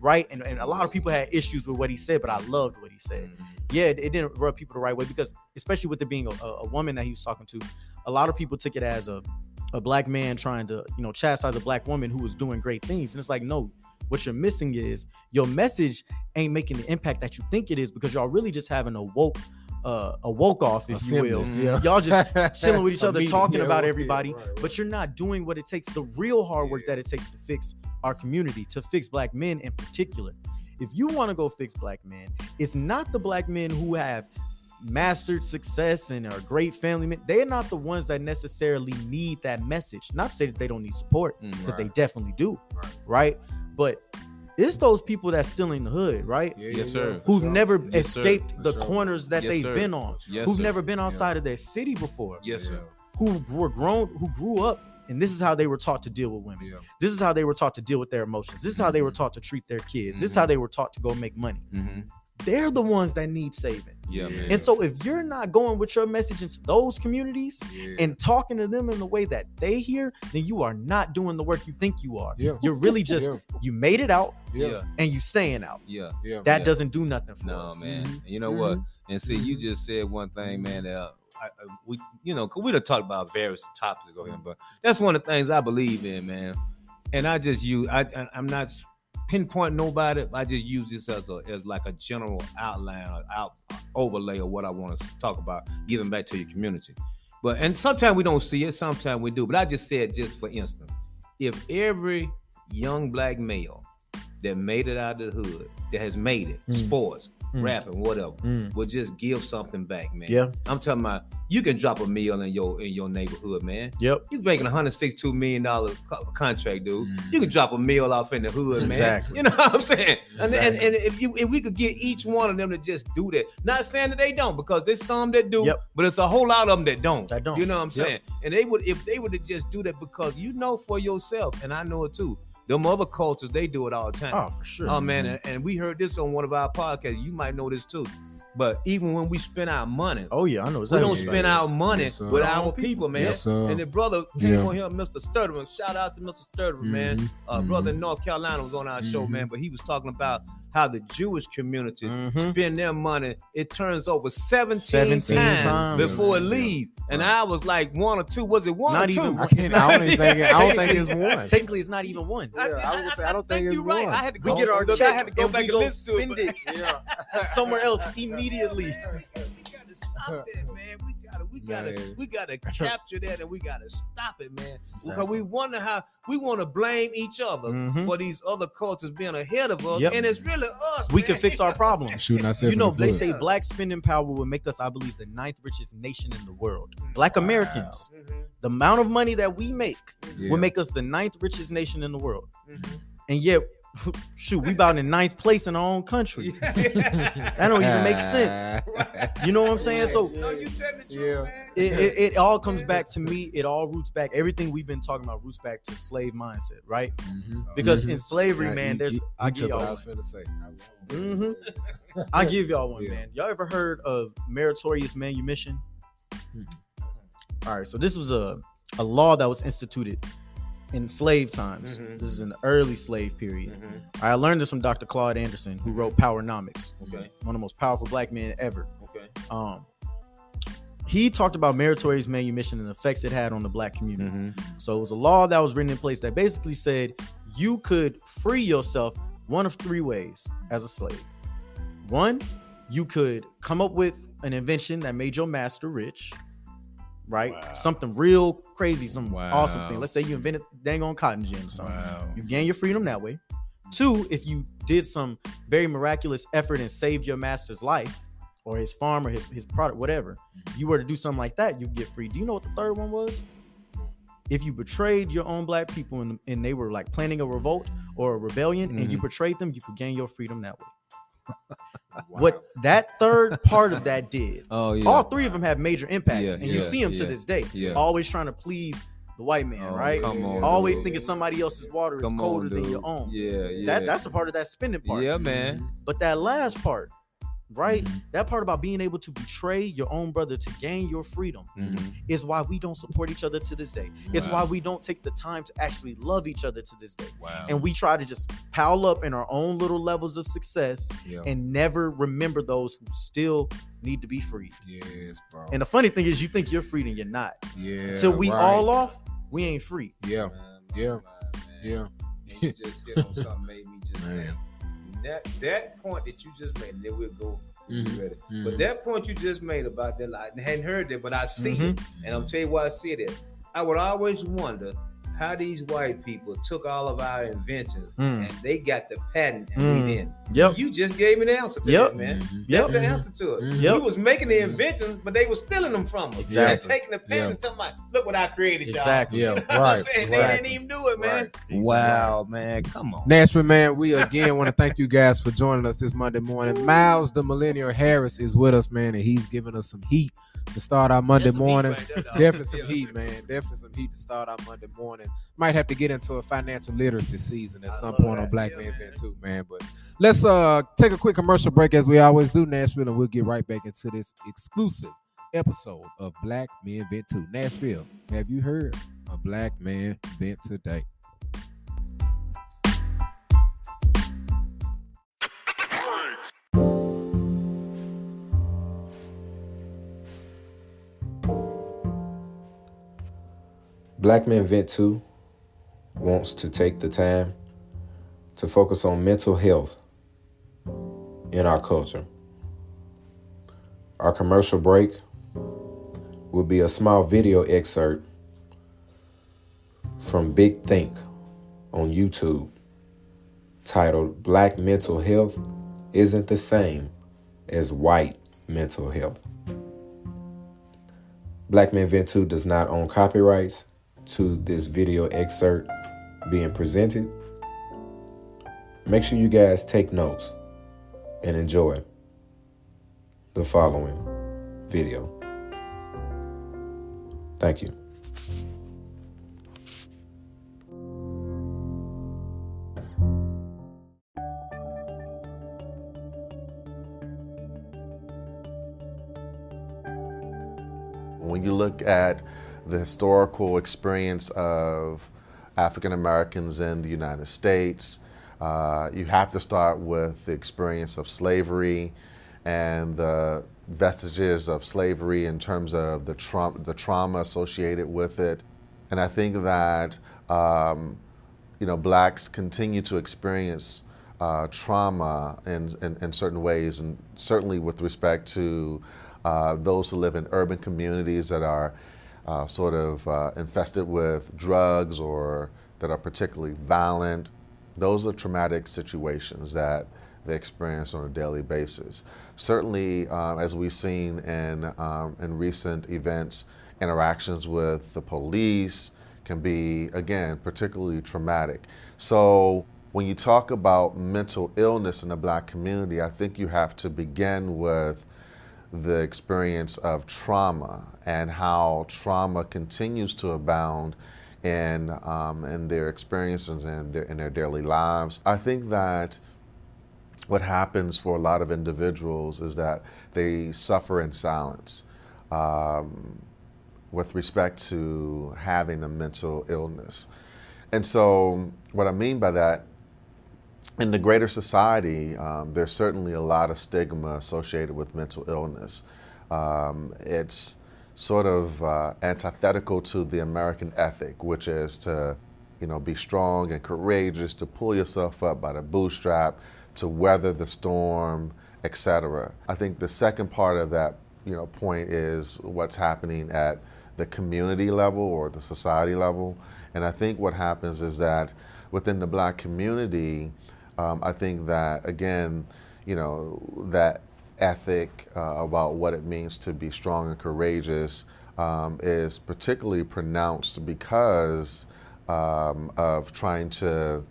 [SPEAKER 3] Right? And, and a lot of people had issues with what he said, but I loved what he said yeah, it, it didn't rub people the right way because, especially with it being a, a woman that he was talking to, a lot of people took it as a, a black man trying to, you know, chastise a black woman who was doing great things. And it's like, no, what you're missing is your message ain't making the impact that you think it is because y'all really just having a woke, uh, a woke off, if you will.
[SPEAKER 1] Yeah.
[SPEAKER 3] Y'all just chilling with each other,
[SPEAKER 1] meeting,
[SPEAKER 3] talking
[SPEAKER 1] yeah,
[SPEAKER 3] about
[SPEAKER 1] yeah,
[SPEAKER 3] everybody,
[SPEAKER 1] right, right.
[SPEAKER 3] but you're not doing what it takes, the real hard work that it takes to fix our community, to fix black men in particular. If you want to go fix black men, it's not the black men who have mastered success and are great family men. They're not the ones that necessarily need that message. Not to say that they don't need support, mm, because they
[SPEAKER 1] Right.
[SPEAKER 3] definitely do,
[SPEAKER 1] Right.
[SPEAKER 3] right? But it's those people that's still in the hood, right?
[SPEAKER 1] Yeah,
[SPEAKER 2] Yes, sir.
[SPEAKER 3] Who've
[SPEAKER 1] sure.
[SPEAKER 3] never
[SPEAKER 2] Yes,
[SPEAKER 3] escaped
[SPEAKER 1] For
[SPEAKER 3] the
[SPEAKER 1] sure.
[SPEAKER 3] corners that
[SPEAKER 2] Yes,
[SPEAKER 3] they've
[SPEAKER 2] sir.
[SPEAKER 3] been on.
[SPEAKER 2] Yes,
[SPEAKER 3] who've
[SPEAKER 2] sir.
[SPEAKER 3] never been outside of their city before.
[SPEAKER 2] Yes, sir.
[SPEAKER 3] Who were grown, who grew up, and this is how they were taught to deal with women.
[SPEAKER 1] Yeah.
[SPEAKER 3] This is how they were taught to deal with their emotions. This is how they were mm-hmm. taught to treat their kids. This is how mm-hmm. they were taught to go make money.
[SPEAKER 2] Mm-hmm.
[SPEAKER 3] They're the ones that need saving.
[SPEAKER 2] Yeah,
[SPEAKER 1] Yeah.
[SPEAKER 2] man.
[SPEAKER 3] And so if you're not going with your message into those communities
[SPEAKER 1] Yeah.
[SPEAKER 3] and talking to them in the way that they hear, then you are not doing the work you think you are.
[SPEAKER 1] Yeah.
[SPEAKER 3] You're really just
[SPEAKER 1] yeah.
[SPEAKER 3] you made it out
[SPEAKER 1] Yeah.
[SPEAKER 2] yeah,
[SPEAKER 3] and you staying out.
[SPEAKER 2] yeah.
[SPEAKER 1] Yeah.
[SPEAKER 3] That
[SPEAKER 2] Yeah.
[SPEAKER 3] doesn't do nothing for
[SPEAKER 2] No,
[SPEAKER 3] us.
[SPEAKER 2] man.
[SPEAKER 1] Mhm.
[SPEAKER 2] And you know what? And see, you just said one thing, man. That uh, I, I- we, you know, 'cause we done talked about various topics over here, but that's one of the things I believe in, man. And I just you, I, I I'm not pinpoint nobody. I just use this as a as like a general outline or out overlay of what I want to talk about, giving back to your community. But and sometimes we don't see it, sometimes we do. But I just said, just for instance, if every young black male that made it out of the hood, that has made it,
[SPEAKER 3] Mm.
[SPEAKER 2] sports,
[SPEAKER 3] Mm.
[SPEAKER 2] rapping, whatever,
[SPEAKER 3] Mm.
[SPEAKER 2] will just give something back, man.
[SPEAKER 3] Yeah.
[SPEAKER 2] I'm talking about you can drop a meal in your in your neighborhood, man.
[SPEAKER 3] Yep.
[SPEAKER 2] You're making a hundred sixty two million dollar contract, dude.
[SPEAKER 1] Mhm.
[SPEAKER 2] You can drop a meal off in the hood, man.
[SPEAKER 3] Exactly.
[SPEAKER 2] You know what I'm saying? And, and
[SPEAKER 3] Exactly.
[SPEAKER 2] and if you if we could get each one of them to just do that, not saying that they don't, because there's some that do,
[SPEAKER 3] Yep.
[SPEAKER 2] but it's a whole lot of them that don't.
[SPEAKER 3] That don't.
[SPEAKER 2] You know what I'm
[SPEAKER 3] Yep.
[SPEAKER 2] saying? And they would if they would to just do that because you know for yourself, and I know it too. Them other cultures, they do it all the time.
[SPEAKER 3] Oh, for sure.
[SPEAKER 2] Oh man, and, and we heard this on one of our podcasts. You might know this too. But even when we spend our money,
[SPEAKER 3] Oh yeah, I know
[SPEAKER 2] we don't spend
[SPEAKER 3] saying.
[SPEAKER 2] our money
[SPEAKER 1] Yes,
[SPEAKER 2] with
[SPEAKER 3] Our
[SPEAKER 2] our
[SPEAKER 3] own
[SPEAKER 2] people, man.
[SPEAKER 1] Yes,
[SPEAKER 2] and the brother came
[SPEAKER 1] Yeah.
[SPEAKER 2] on here, Mr. Sturtevant. Shout out to Mr. Sturtevant, man.
[SPEAKER 1] Mhm.
[SPEAKER 2] Uh,
[SPEAKER 1] Mhm.
[SPEAKER 2] Brother in North Carolina was on our show,
[SPEAKER 1] Mhm.
[SPEAKER 2] man. But he was talking about how the Jewish community
[SPEAKER 3] Mhm.
[SPEAKER 2] spend their money. It turns over 17,
[SPEAKER 3] 17
[SPEAKER 2] times,
[SPEAKER 3] times.
[SPEAKER 2] before it
[SPEAKER 1] Yeah.
[SPEAKER 2] leaves. And
[SPEAKER 1] Right.
[SPEAKER 2] I was like one or two. Was it one
[SPEAKER 3] Not
[SPEAKER 2] or two?
[SPEAKER 3] even
[SPEAKER 1] I can't. I don't think. I don't think it's one.
[SPEAKER 3] Technically, it's not even one.
[SPEAKER 2] I,
[SPEAKER 1] Yeah, I was gonna say, I don't think
[SPEAKER 2] you're
[SPEAKER 1] it's
[SPEAKER 2] right.
[SPEAKER 1] one.
[SPEAKER 2] I had to
[SPEAKER 3] We
[SPEAKER 2] go.
[SPEAKER 3] get our
[SPEAKER 2] look,
[SPEAKER 3] check
[SPEAKER 2] I had to go back and listen to
[SPEAKER 3] spend
[SPEAKER 2] it.
[SPEAKER 3] it
[SPEAKER 1] Yeah.
[SPEAKER 3] somewhere else immediately.
[SPEAKER 2] we gotta stop that, man. We gotta, we gotta,
[SPEAKER 1] Man.
[SPEAKER 2] we gotta capture that, and we gotta stop it, man. Because we wonder how we want to blame each other
[SPEAKER 3] Mhm.
[SPEAKER 2] for these other cultures being ahead of us,
[SPEAKER 3] Yep.
[SPEAKER 2] and it's really us.
[SPEAKER 3] We
[SPEAKER 2] man.
[SPEAKER 3] can fix our problems.
[SPEAKER 1] Shooting ourselves
[SPEAKER 3] You know,
[SPEAKER 1] in the
[SPEAKER 3] they
[SPEAKER 1] foot.
[SPEAKER 3] say black spending power will make us, I believe, the ninth richest nation in the world. Black Americans,
[SPEAKER 2] Mhm,
[SPEAKER 3] the amount of money that we make
[SPEAKER 1] Yeah.
[SPEAKER 3] will make us the ninth richest nation in the world.
[SPEAKER 2] mhm.
[SPEAKER 3] And yet, shoot, we about in ninth place in our own country. that don't even make sense. You know what I'm saying? So
[SPEAKER 2] No, you telling the truth,
[SPEAKER 1] Yeah.
[SPEAKER 2] man.
[SPEAKER 3] it, it, it all comes back to me. It all roots back. Everything we've been talking about roots back to slave mindset, right?
[SPEAKER 1] Mhm.
[SPEAKER 3] Because
[SPEAKER 1] Mhm.
[SPEAKER 3] in slavery,
[SPEAKER 1] Yeah,
[SPEAKER 3] man,
[SPEAKER 1] you-
[SPEAKER 3] there's
[SPEAKER 1] you-
[SPEAKER 3] I
[SPEAKER 1] you
[SPEAKER 3] give y'all
[SPEAKER 1] I
[SPEAKER 3] one.
[SPEAKER 1] was finna say.
[SPEAKER 3] Mm-hmm. I give y'all one,
[SPEAKER 1] Yeah.
[SPEAKER 3] man. Y'all ever heard of meritorious manumission? All right, so this was a a law that was instituted in slave times.
[SPEAKER 2] Mhm.
[SPEAKER 3] This is an early slave period.
[SPEAKER 2] Mhm.
[SPEAKER 3] I learned this from Dr. Claude Anderson, who wrote Powernomics,
[SPEAKER 2] Okay.
[SPEAKER 3] one of the most powerful black men ever.
[SPEAKER 2] Okay.
[SPEAKER 3] Um, he talked about meritorious manumission and the effects it had on the black community.
[SPEAKER 2] Mhm.
[SPEAKER 3] So it was a law that was written in place that basically said you could free yourself one of three ways as a slave. One, you could come up with an invention that made your master rich, right?
[SPEAKER 2] Wow.
[SPEAKER 3] Something real crazy, some
[SPEAKER 2] Wow.
[SPEAKER 3] awesome thing. Let's say you invented dang on cotton gin or something.
[SPEAKER 2] Wow.
[SPEAKER 3] You gain your freedom that way. Two, if you did some very miraculous effort and saved your master's life or his farm or his, his product, whatever, you were to do something like that, you get free. Do you know what the third one was? If you betrayed your own black people and, and they were like planning a revolt or a rebellion and you
[SPEAKER 2] Mhm.
[SPEAKER 3] betrayed them, you could gain your freedom that way.
[SPEAKER 1] Wow.
[SPEAKER 3] What that third part of that did,
[SPEAKER 2] Oh yeah.
[SPEAKER 3] all three of them have major impacts,
[SPEAKER 2] Yeah,
[SPEAKER 3] and you see them to this day.
[SPEAKER 2] yeah.
[SPEAKER 3] Always trying to please the white man,
[SPEAKER 2] Oh,
[SPEAKER 3] right?
[SPEAKER 2] Come on.
[SPEAKER 3] Always
[SPEAKER 2] dude.
[SPEAKER 3] thinking somebody else's water is colder
[SPEAKER 2] on,
[SPEAKER 3] than your own.
[SPEAKER 2] Yeah, yeah.
[SPEAKER 3] That that's a part of that spending part.
[SPEAKER 2] Yeah, man.
[SPEAKER 3] But that last part, right?
[SPEAKER 2] Mm-hmm.
[SPEAKER 3] That part about being able to betray your own brother to gain your freedom
[SPEAKER 2] Mhm.
[SPEAKER 3] is why we don't support each other to this day. It's why we don't take the time to actually love each other to this day.
[SPEAKER 2] Wow.
[SPEAKER 3] And we try to just pile up in our own little levels of success
[SPEAKER 1] Yeah.
[SPEAKER 3] and never remember those who still need to be free.
[SPEAKER 1] Yes, bro.
[SPEAKER 3] And the funny thing is, you think you're free and you're not.
[SPEAKER 1] yeah.
[SPEAKER 3] Till we
[SPEAKER 1] right.
[SPEAKER 3] all off, we ain't free.
[SPEAKER 1] Yeah. Yeah. Yeah.
[SPEAKER 2] And you just hit on something made me just
[SPEAKER 1] Man.
[SPEAKER 2] That that point that you just made, and then we'll go.
[SPEAKER 1] Mhm.
[SPEAKER 2] ready.
[SPEAKER 1] Mhm.
[SPEAKER 2] But that point you just made about that, I hadn't heard that, but I see it, and I'm tell you why I see it. I would always wonder how these white people took all of our inventions
[SPEAKER 3] Mm.
[SPEAKER 2] and they got the patent and
[SPEAKER 3] Mm.
[SPEAKER 2] we didn't.
[SPEAKER 3] Yep.
[SPEAKER 2] You just gave me the answer to
[SPEAKER 3] Yep.
[SPEAKER 2] that, man.
[SPEAKER 1] Mhm.
[SPEAKER 3] Yep.
[SPEAKER 2] That's the answer to it.
[SPEAKER 1] Mhm.
[SPEAKER 3] Yep.
[SPEAKER 2] We was making the inventions, but they were stealing them from us.
[SPEAKER 3] Exactly.
[SPEAKER 2] And taking the patent and telling me, look what I created, y'all.
[SPEAKER 3] Exactly.
[SPEAKER 1] Yeah.
[SPEAKER 2] You know what I'm
[SPEAKER 1] Right.
[SPEAKER 2] saying? They didn't even do it, man.
[SPEAKER 1] Right.
[SPEAKER 2] Wow, man. Come on.
[SPEAKER 1] Nashville, man, we again want to thank you guys for joining us this Monday morning. Miles, the Millennial Harris, is with us, man, and he's giving us some heat to start our Monday
[SPEAKER 2] That's some heat
[SPEAKER 1] morning.
[SPEAKER 2] right there.
[SPEAKER 1] Definitely some heat, man. Definitely some heat to start our Monday morning. Might have to get into a financial literacy season at some point on. Black
[SPEAKER 2] Yeah,
[SPEAKER 1] Man
[SPEAKER 2] man.
[SPEAKER 1] Event too, man. But let's uh take a quick commercial break as we always do, Nashville, and we'll get right back into this exclusive episode of Black Men Vent 2. Nashville, have you heard a Black Man Vent today? Black Men Vent 2 wants to take the time to focus on mental health in our culture. Our commercial break will be a small video excerpt from Big Think on YouTube titled Black Mental Health Isn't the Same as White Mental Health. Black Men Vent 2 does not own copyrights to this video excerpt being presented. Make sure you guys take notes and enjoy the following video. Thank you.
[SPEAKER 6] When you look at the historical experience of African Americans in the United States, uh, you have to start with the experience of slavery and the vestiges of slavery in terms of the, tra- the trauma associated with it. And I think that um, you know blacks continue to experience uh, trauma in, in, in certain ways, and certainly with respect to uh, those who live in urban communities that are uh, sort of uh, infested with drugs or that are particularly violent. Those are traumatic situations that they experience on a daily basis. Certainly, um, as we've seen in, um, in recent events, interactions with the police can be, again, particularly traumatic. So, when you talk about mental illness in the black community, I think you have to begin with the experience of trauma and how trauma continues to abound in, um, in their experiences and in, in their daily lives. I think that what happens for a lot of individuals is that they suffer in silence um, with respect to having a mental illness. And so, what I mean by that, in the greater society, um, there's certainly a lot of stigma associated with mental illness. Um, it's sort of uh, antithetical to the American ethic, which is to, you know, be strong and courageous, to pull yourself up by the bootstrap, to weather the storm, etc. I think the second part of that, you know, point is what's happening at the community level or the society level. And I think what happens is that within the black community, um, I think that again, you know, that ethic uh, about what it means to be strong and courageous um, is particularly pronounced because um, of trying to,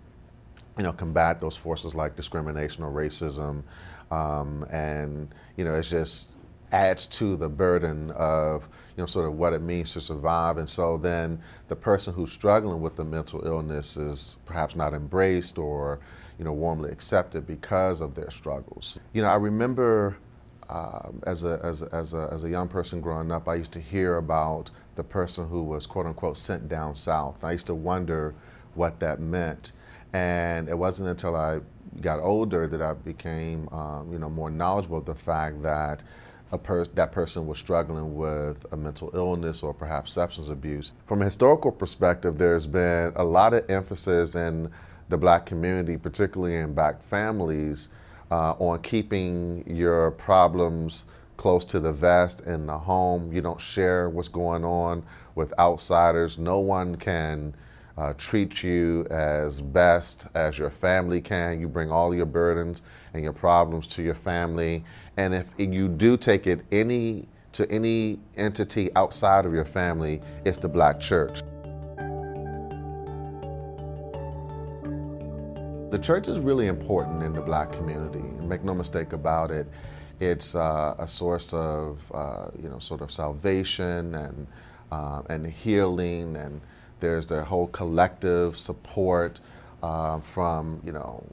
[SPEAKER 6] you know, combat those forces like discrimination or racism, um, and you know, it's just adds to the burden of you know sort of what it means to survive. And so then the person who's struggling with the mental illness is perhaps not embraced or you know, warmly accepted because of their struggles. You know, I remember um, as, a, as, a, as, a, as a young person growing up, I used to hear about the person who was quote unquote sent down south. I used to wonder what that meant. And it wasn't until I got older that I became, um, you know, more knowledgeable of the fact that a per- that person was struggling with a mental illness or perhaps substance abuse. From a historical perspective, there's been a lot of emphasis and the black community, particularly in black families, uh, on keeping your problems close to the vest in the home. You don't share what's going on with outsiders. No one can uh, treat you as best as your family can. You bring all your burdens and your problems to your family. And if you do take it any to any entity outside of your family, it's the black church. The church is really important in the black community. Make no mistake about it. It's uh, a source of, uh, you know, sort of salvation and, uh, and healing, and there's the whole collective support uh, from, you know,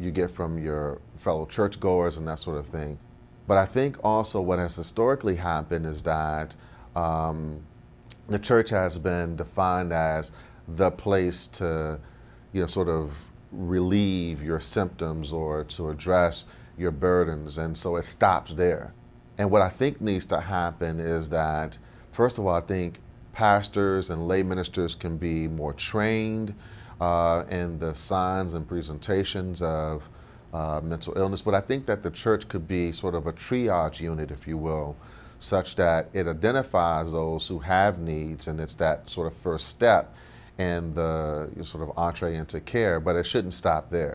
[SPEAKER 6] you get from your fellow churchgoers and that sort of thing. But I think also what has historically happened is that um, the church has been defined as the place to, you know, sort of relieve your symptoms or to address your burdens. And so it stops there. And what I think needs to happen is that, first of all, I think pastors and lay ministers can be more trained uh, in the signs and presentations of uh, mental illness. But I think that the church could be sort of a triage unit, if you will, such that it identifies those who have needs and it's that sort of first step and the sort of entree into care, but it shouldn't stop there.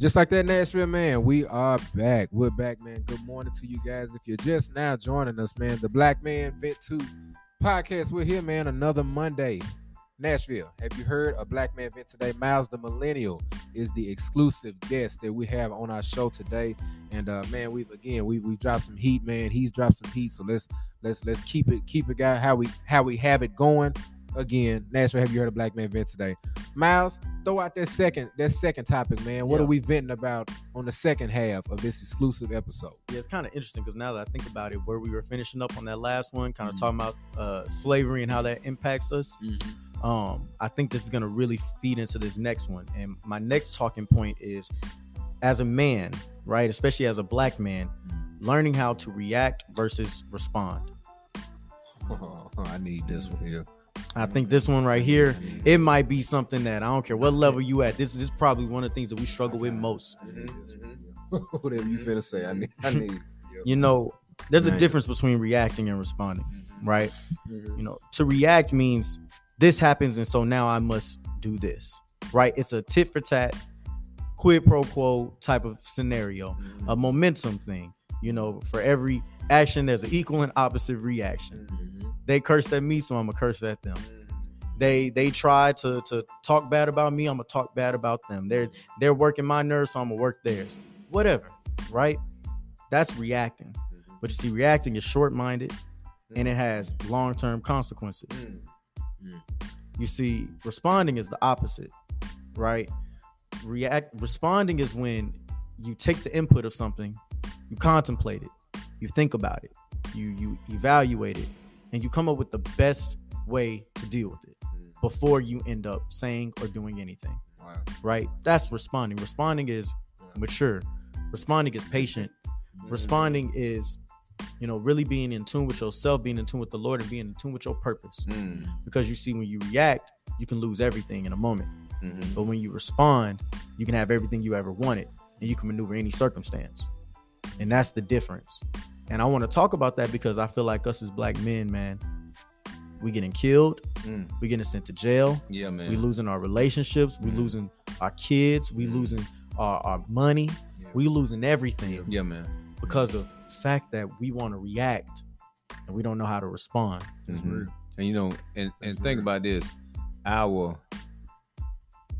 [SPEAKER 1] Just like that, Nashville man, we are back. We're back, man. Good morning to you guys. If you're just now joining us, man, the Black Man Vent 2 podcast, we're here, man, another Monday. Nashville, have you heard a Black Man Vent today? Miles the Millennial is the exclusive guest that we have on our show today. And uh, man, we've again we we've dropped some heat, man. He's dropped some heat. So let's let's let's keep it keep it guy how we how we have it going. Again, Nashville, have you heard of Black Man Vent today? Miles, throw out that second that second topic, man. What
[SPEAKER 3] Yeah.
[SPEAKER 1] are we venting about on the second half of this exclusive episode?
[SPEAKER 3] Yeah, it's kind of interesting because now that I think about it, where we were finishing up on that last one, kind of
[SPEAKER 1] Mhm.
[SPEAKER 3] talking about uh, slavery and how that impacts us. Um, I think this is gonna really feed into this next one. And my next talking point is, as a man, right, especially as a black man, learning how to react versus respond.
[SPEAKER 1] Oh, I need this one here.
[SPEAKER 3] I think this one right here, it might be something that I don't care what level you at. This, this is probably one of the things that we struggle with most.
[SPEAKER 1] Whatever you finna say, I need. I need.
[SPEAKER 3] You know, there's a difference between reacting and responding, right?
[SPEAKER 1] Mhm.
[SPEAKER 3] You know, to react means this happens, and so now I must do this, right? It's a tit for tat, quid pro quo type of scenario, a momentum thing. You know, for every action, there's an equal and opposite reaction.
[SPEAKER 1] Mhm.
[SPEAKER 3] They cursed at me, so I'm gonna curse at them.
[SPEAKER 1] Mhm.
[SPEAKER 3] They they try to to talk bad about me, I'm gonna talk bad about them. They're they're working my nerves, so I'm gonna work theirs. Whatever, right? That's reacting. But you see, reacting is short-minded and it has long-term consequences.
[SPEAKER 1] Mm.
[SPEAKER 3] You see, responding is the opposite, right? React responding is when you take the input of something, you contemplate it, you think about it, you you evaluate it, and you come up with the best way to deal with it before you end up saying or doing anything,
[SPEAKER 1] Wow.
[SPEAKER 3] right? That's responding. Responding is mature. Responding is patient. Responding is, you know, really being in tune with yourself, being in tune with the Lord, and being in tune with your purpose
[SPEAKER 2] Mm,
[SPEAKER 3] because you see when you react you can lose everything in a moment
[SPEAKER 2] mhm.
[SPEAKER 3] but when you respond you can have everything you ever wanted and you can maneuver any circumstance and that's the difference and i want to talk about that because i feel like us as black men man we getting killed
[SPEAKER 2] Mm.
[SPEAKER 3] we getting sent to jail
[SPEAKER 2] Yeah, man.
[SPEAKER 3] we losing our relationships we
[SPEAKER 2] Mhm.
[SPEAKER 3] losing our kids we
[SPEAKER 2] Mhm.
[SPEAKER 3] losing our, our money
[SPEAKER 1] Yeah.
[SPEAKER 3] we losing everything
[SPEAKER 2] yeah, man.
[SPEAKER 3] because of fact that we want to react and we don't know how to respond
[SPEAKER 2] Mhm. And you know, and, and think about this. Our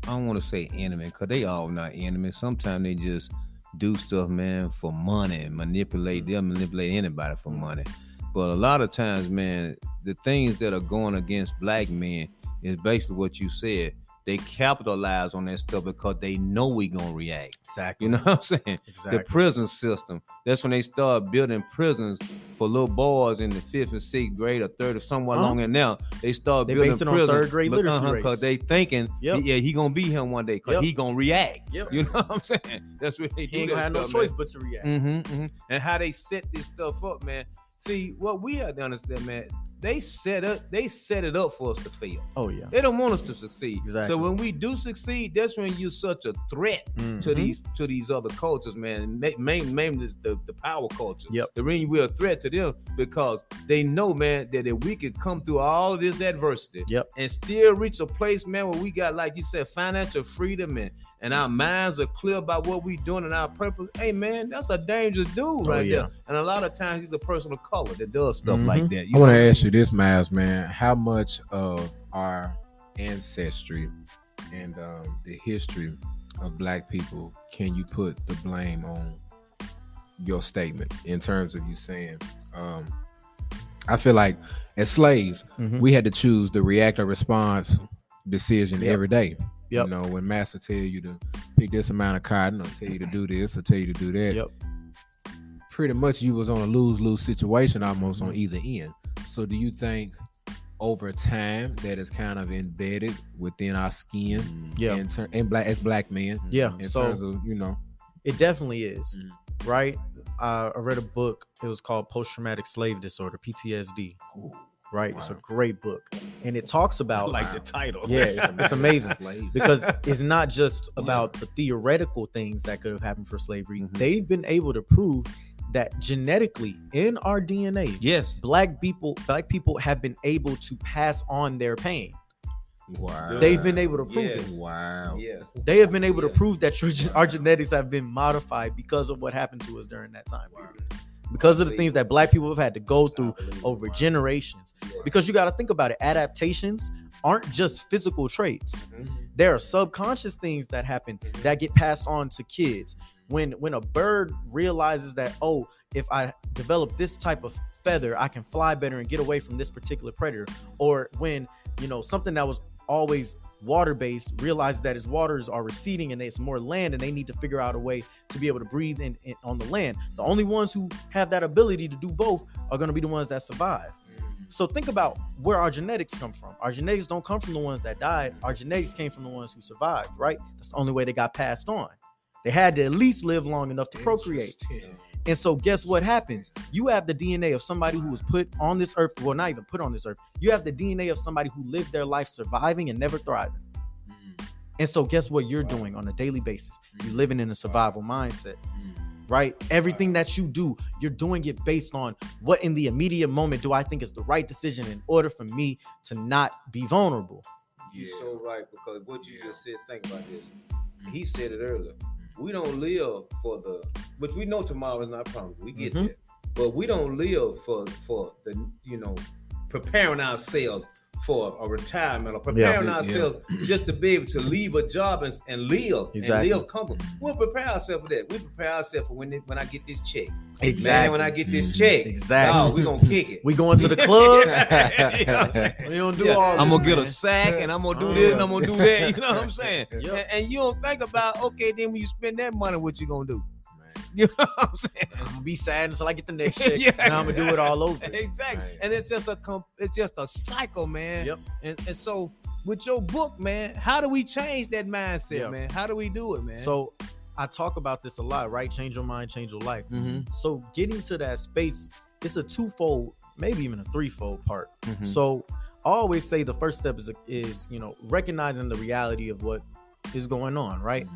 [SPEAKER 2] I don't want to say enemy, cause they all not enemies. Sometimes they just do stuff, man, for money and manipulate them, manipulate anybody for money. But a lot of times, man, the things that are going against black men is basically what you said. They capitalize on that stuff because they know we gonna react.
[SPEAKER 3] exactly
[SPEAKER 2] You know what I'm saying?
[SPEAKER 3] exactly
[SPEAKER 2] the prison system. That's when they start building prisons for little boys in the fifth and sixth grade or third or somewhere
[SPEAKER 3] Uh-huh.
[SPEAKER 2] along in there. They start
[SPEAKER 3] They
[SPEAKER 2] building
[SPEAKER 3] base it on
[SPEAKER 2] prisons
[SPEAKER 3] third grade literacy
[SPEAKER 2] because they thinking,
[SPEAKER 3] Yep.
[SPEAKER 2] yeah, he gonna be him one day because
[SPEAKER 3] Yep.
[SPEAKER 2] he gonna react.
[SPEAKER 3] Yep.
[SPEAKER 2] You know what I'm saying? That's what they do.
[SPEAKER 3] he ain't gonna have no choice but to react
[SPEAKER 2] Mm-hmm, And how they set this stuff up, man. See, what we have to understand, man. They set up, they set it up for us to fail.
[SPEAKER 3] oh yeah
[SPEAKER 2] They don't want us to succeed.
[SPEAKER 3] Exactly.
[SPEAKER 2] So when we do succeed, that's when you're such a threat to
[SPEAKER 3] Mhm.
[SPEAKER 2] these to these other cultures, man. Ma- Main, mainly the, the power culture.
[SPEAKER 3] Yep.
[SPEAKER 2] The reason we're a threat to them because they know, man, that if we could come through all of this adversity
[SPEAKER 3] Yep.
[SPEAKER 2] and still reach a place, man, where we got, like you said, financial freedom and and our minds are clear about what we're doing and our purpose. Hey, man, that's a dangerous dude
[SPEAKER 3] Oh,
[SPEAKER 2] right
[SPEAKER 3] yeah.
[SPEAKER 2] there. And a lot of times he's a person of color that does stuff
[SPEAKER 3] Mhm.
[SPEAKER 2] like that.
[SPEAKER 1] I want to ask you this, Miles, man. How much of our ancestry and um, the history of Black people can you put the blame on your statement in terms of you saying? Um, I feel like as slaves,
[SPEAKER 3] Mhm.
[SPEAKER 1] we had to choose the react or response decision
[SPEAKER 3] Yep.
[SPEAKER 1] every day.
[SPEAKER 3] Yep.
[SPEAKER 1] You know, when master tell you to pick this amount of cotton, or tell you to do this, or tell you to do that.
[SPEAKER 3] Yep.
[SPEAKER 1] Pretty much, you was on a lose lose situation almost
[SPEAKER 3] Mm-hmm.
[SPEAKER 1] on either end. So, do you think over time that is kind of embedded within our skin?
[SPEAKER 3] yeah
[SPEAKER 1] in ter- in black as black men.
[SPEAKER 3] yeah
[SPEAKER 1] In
[SPEAKER 3] so
[SPEAKER 1] terms of you know,
[SPEAKER 3] It definitely is,
[SPEAKER 1] Mhm.
[SPEAKER 3] right? Uh, I read a book. It was called Post Traumatic Slave Disorder (PTSD). Right, it's a great book, and it talks about
[SPEAKER 2] like the title.
[SPEAKER 3] yeah, it's, it's amazing because it's not just about the theoretical things that could have happened for slavery.
[SPEAKER 2] Mhm.
[SPEAKER 3] They've been able to prove that genetically in our DNA,
[SPEAKER 2] Yes.
[SPEAKER 3] black people, black people have been able to pass on their pain.
[SPEAKER 1] wow,
[SPEAKER 3] They've been able to prove
[SPEAKER 2] Yes.
[SPEAKER 3] it.
[SPEAKER 1] Wow.
[SPEAKER 2] Yeah.
[SPEAKER 3] They have been able to prove that your, gen- our genetics have been modified because of what happened to us during that time period. Because of the things that black people have had to go through over generations. Because you got to think about it, adaptations aren't just physical traits. Mm-hmm. There are subconscious things that happen that get passed on to kids. When when a bird realizes that oh, if I develop this type of feather, I can fly better and get away from this particular predator. Or when you know something that was always water based realizes that its waters are receding and there's more land and they need to figure out a way to be able to breathe in, in on the land. The only ones who have that ability to do both are going to be the ones that survive. So think about where our genetics come from. Our genetics don't come from the ones that died. Our genetics came from the ones who survived, right? That's the only way they got passed on. They had to at least live long enough to procreate. And so guess what happens? You have the DNA of somebody who was put on this earth, well, not even put on this earth. You have the DNA of somebody who lived their life surviving and never thriving. Mm-hmm. And so guess what you're doing on a daily basis? You're mm-hmm. living in a survival mindset. Mm-hmm. Right? Everything that you do, you're doing it based on what in the immediate moment do I think is the right decision in order for me to not be vulnerable.
[SPEAKER 2] You're so right because what you just said. Think about this. He said it earlier. We don't live for the which we know tomorrow is not promised. We get
[SPEAKER 3] Mhm.
[SPEAKER 2] there. But we don't live for for the you know preparing ourselves for a retirement or preparing
[SPEAKER 1] Yeah.
[SPEAKER 2] ourselves just to be able to leave a job and, and live
[SPEAKER 3] Exactly.
[SPEAKER 2] and live comfortable. We'll prepare ourselves for that. We prepare ourselves for when it- when I get this check.
[SPEAKER 3] Exactly.
[SPEAKER 2] Man, when I get this check,
[SPEAKER 3] Exactly.
[SPEAKER 2] dawg, we gonna kick it.
[SPEAKER 3] We going to the club.
[SPEAKER 2] You know I'm?
[SPEAKER 3] We don't do
[SPEAKER 2] Yeah,
[SPEAKER 3] all.
[SPEAKER 2] I'm gonna get a sack and I'm gonna do
[SPEAKER 3] Oh,
[SPEAKER 2] this
[SPEAKER 3] yeah.
[SPEAKER 2] and I'm gonna do that. You know what I'm saying?
[SPEAKER 3] Yep.
[SPEAKER 2] And, and you don't think about okay, then when you spend that money, what you gonna do? You know what I'm saying?
[SPEAKER 3] I'm gonna be sad until I get the next check.
[SPEAKER 2] Yeah.
[SPEAKER 3] and I'm gonna do it all over.
[SPEAKER 2] Exactly.
[SPEAKER 1] Right.
[SPEAKER 2] And it's just a comp- it's just a cycle, man.
[SPEAKER 3] Yep.
[SPEAKER 2] And and so with your book, man, how do we change that mindset,
[SPEAKER 3] Yeah.
[SPEAKER 2] man? How do we do it, man?
[SPEAKER 3] So I talk about this a lot, right? Change your mind, change your life.
[SPEAKER 2] Mhm.
[SPEAKER 3] So getting to that space, it's a twofold, maybe even a threefold part.
[SPEAKER 2] Mhm.
[SPEAKER 3] So I always say the first step is is you know recognizing the reality of what is going on, right?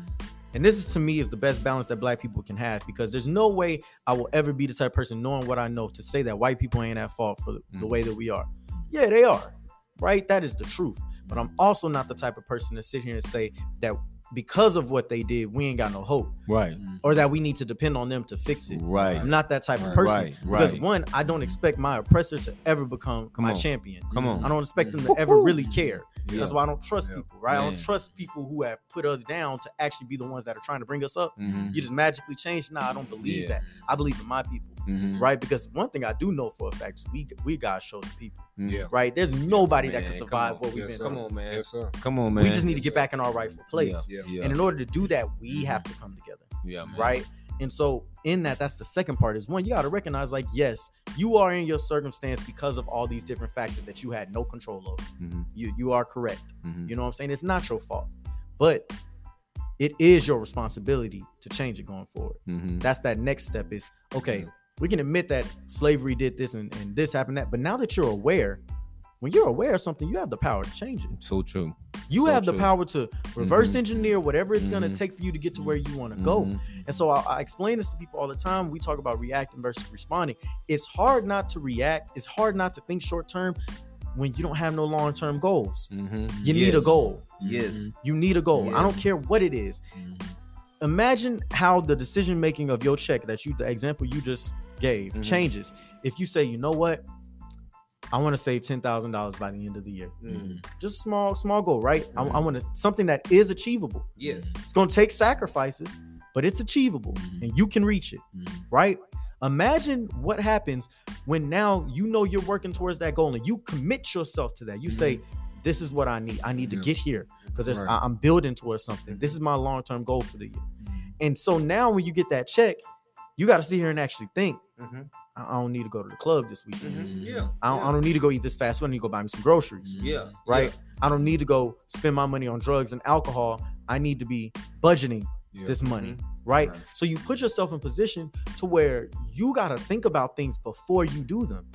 [SPEAKER 3] And this is to me is the best balance that black people can have because there's no way I will ever be the type of person knowing what I know to say that white people ain't at fault for the,
[SPEAKER 2] Mhm.
[SPEAKER 3] way that we are. Yeah, they are. Right? That is the truth. But I'm also not the type of person to sit here and say that because of what they did, we ain't got no hope
[SPEAKER 2] right,
[SPEAKER 3] or that we need to depend on them to fix it.
[SPEAKER 2] right,
[SPEAKER 3] I'm not that type of person.
[SPEAKER 2] right, right.
[SPEAKER 3] Because one, I don't expect my oppressor to ever become
[SPEAKER 2] Come
[SPEAKER 3] my
[SPEAKER 2] on.
[SPEAKER 3] champion.
[SPEAKER 2] Come on.
[SPEAKER 3] I don't expect them to ever really care.
[SPEAKER 2] Yeah.
[SPEAKER 3] That's why I don't trust
[SPEAKER 1] Yeah.
[SPEAKER 3] people, right? I don't trust people who have put us down to actually be the ones that are trying to bring us up.
[SPEAKER 2] Mhm.
[SPEAKER 3] You just magically change. Nah, I don't believe
[SPEAKER 2] Yeah.
[SPEAKER 3] that. I believe in my people,
[SPEAKER 2] Mhm.
[SPEAKER 3] right? Because one thing I do know for a fact is we we got show the people,
[SPEAKER 2] Mhm.
[SPEAKER 1] Yeah.
[SPEAKER 3] right? There's nobody that
[SPEAKER 2] Man,
[SPEAKER 3] can survive what we've
[SPEAKER 1] Yes,
[SPEAKER 3] been
[SPEAKER 1] sir.
[SPEAKER 2] Come on, man.
[SPEAKER 1] Yes, sir.
[SPEAKER 2] Come on, man.
[SPEAKER 3] We just need to get back in our rightful place.
[SPEAKER 1] Yeah.
[SPEAKER 2] Yeah.
[SPEAKER 3] And in order to do that, we have to come together,
[SPEAKER 2] yeah, man.
[SPEAKER 3] right? And so in that, that's the second part is one, you got to recognize like, yes, you are in your circumstance because of all these different factors that you had no control over.
[SPEAKER 2] Mhm.
[SPEAKER 3] You you are correct.
[SPEAKER 2] Mhm.
[SPEAKER 3] You know what I'm saying? It's not your fault. But it is your responsibility to change it going forward.
[SPEAKER 2] Mhm.
[SPEAKER 3] That's that next step is okay, we can admit that slavery did this and, and this happened that, but now that you're aware, when you're aware of something, you have the power to change it.
[SPEAKER 2] So true.
[SPEAKER 3] You
[SPEAKER 2] So
[SPEAKER 3] have the power to reverse
[SPEAKER 2] Mhm.
[SPEAKER 3] engineer whatever it's gonna
[SPEAKER 2] Mhm.
[SPEAKER 3] take for you to get to where you want to go.
[SPEAKER 2] Mhm.
[SPEAKER 3] And so I, I explain this to people all the time. We talk about reacting versus responding. It's hard not to react. It's hard not to think short term when you don't have no long term goals.
[SPEAKER 2] Mhm.
[SPEAKER 3] You need a goal.
[SPEAKER 2] Yes.
[SPEAKER 3] You need a goal. I don't care what it is. Imagine how the decision making of your check that you, the example you just gave,
[SPEAKER 2] Mhm.
[SPEAKER 3] changes. If you say, you know what, I want to save ten thousand dollars by the end of the year.
[SPEAKER 2] Mhm.
[SPEAKER 3] Just small, small goal, right? I,
[SPEAKER 2] Mhm.
[SPEAKER 3] I want to something that is achievable.
[SPEAKER 2] Yes.
[SPEAKER 3] It's going to take sacrifices, but it's achievable, and you can reach it, right? Imagine what happens when now you know you're working towards that goal and you commit yourself to that. You say, "This is what I need. I need to get here because
[SPEAKER 1] Right.
[SPEAKER 3] I'm building towards something. This is my long term goal for the year." And so now, when you get that check, you got to sit here and actually think.
[SPEAKER 2] Mhm.
[SPEAKER 3] I don't need to go to the club this weekend.
[SPEAKER 2] Mhm. Yeah.
[SPEAKER 3] I, don't, I don't need to go eat this fast food. I need to go buy me some groceries,
[SPEAKER 2] Yeah.
[SPEAKER 3] right? I don't need to go spend my money on drugs and alcohol. I need to be budgeting
[SPEAKER 1] Yeah.
[SPEAKER 3] this money, right?
[SPEAKER 1] Right.
[SPEAKER 3] So you put yourself in position to where you got to think about things before you do them.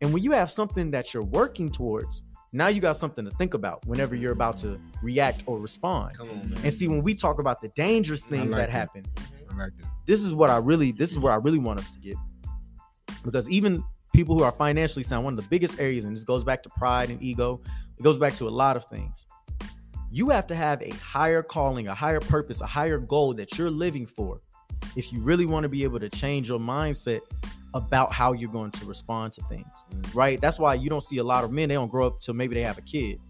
[SPEAKER 3] And when you have something that you're working towards, now you got something to think about whenever you're about to react or respond.
[SPEAKER 2] Come on, man.
[SPEAKER 3] And see, when we talk about the dangerous things
[SPEAKER 1] like
[SPEAKER 3] that
[SPEAKER 1] that.
[SPEAKER 3] happen,
[SPEAKER 1] like
[SPEAKER 3] this is what I really, this is where I really want us to get. Because even people who are financially sound, one of the biggest areas, and this goes back to pride and ego, it goes back to a lot of things. You have to have a higher calling, a higher purpose, a higher goal that you're living for if you really want to be able to change your mindset about how you're going to respond to things, right? That's why you don't see a lot of men, they don't grow up till maybe they have a kid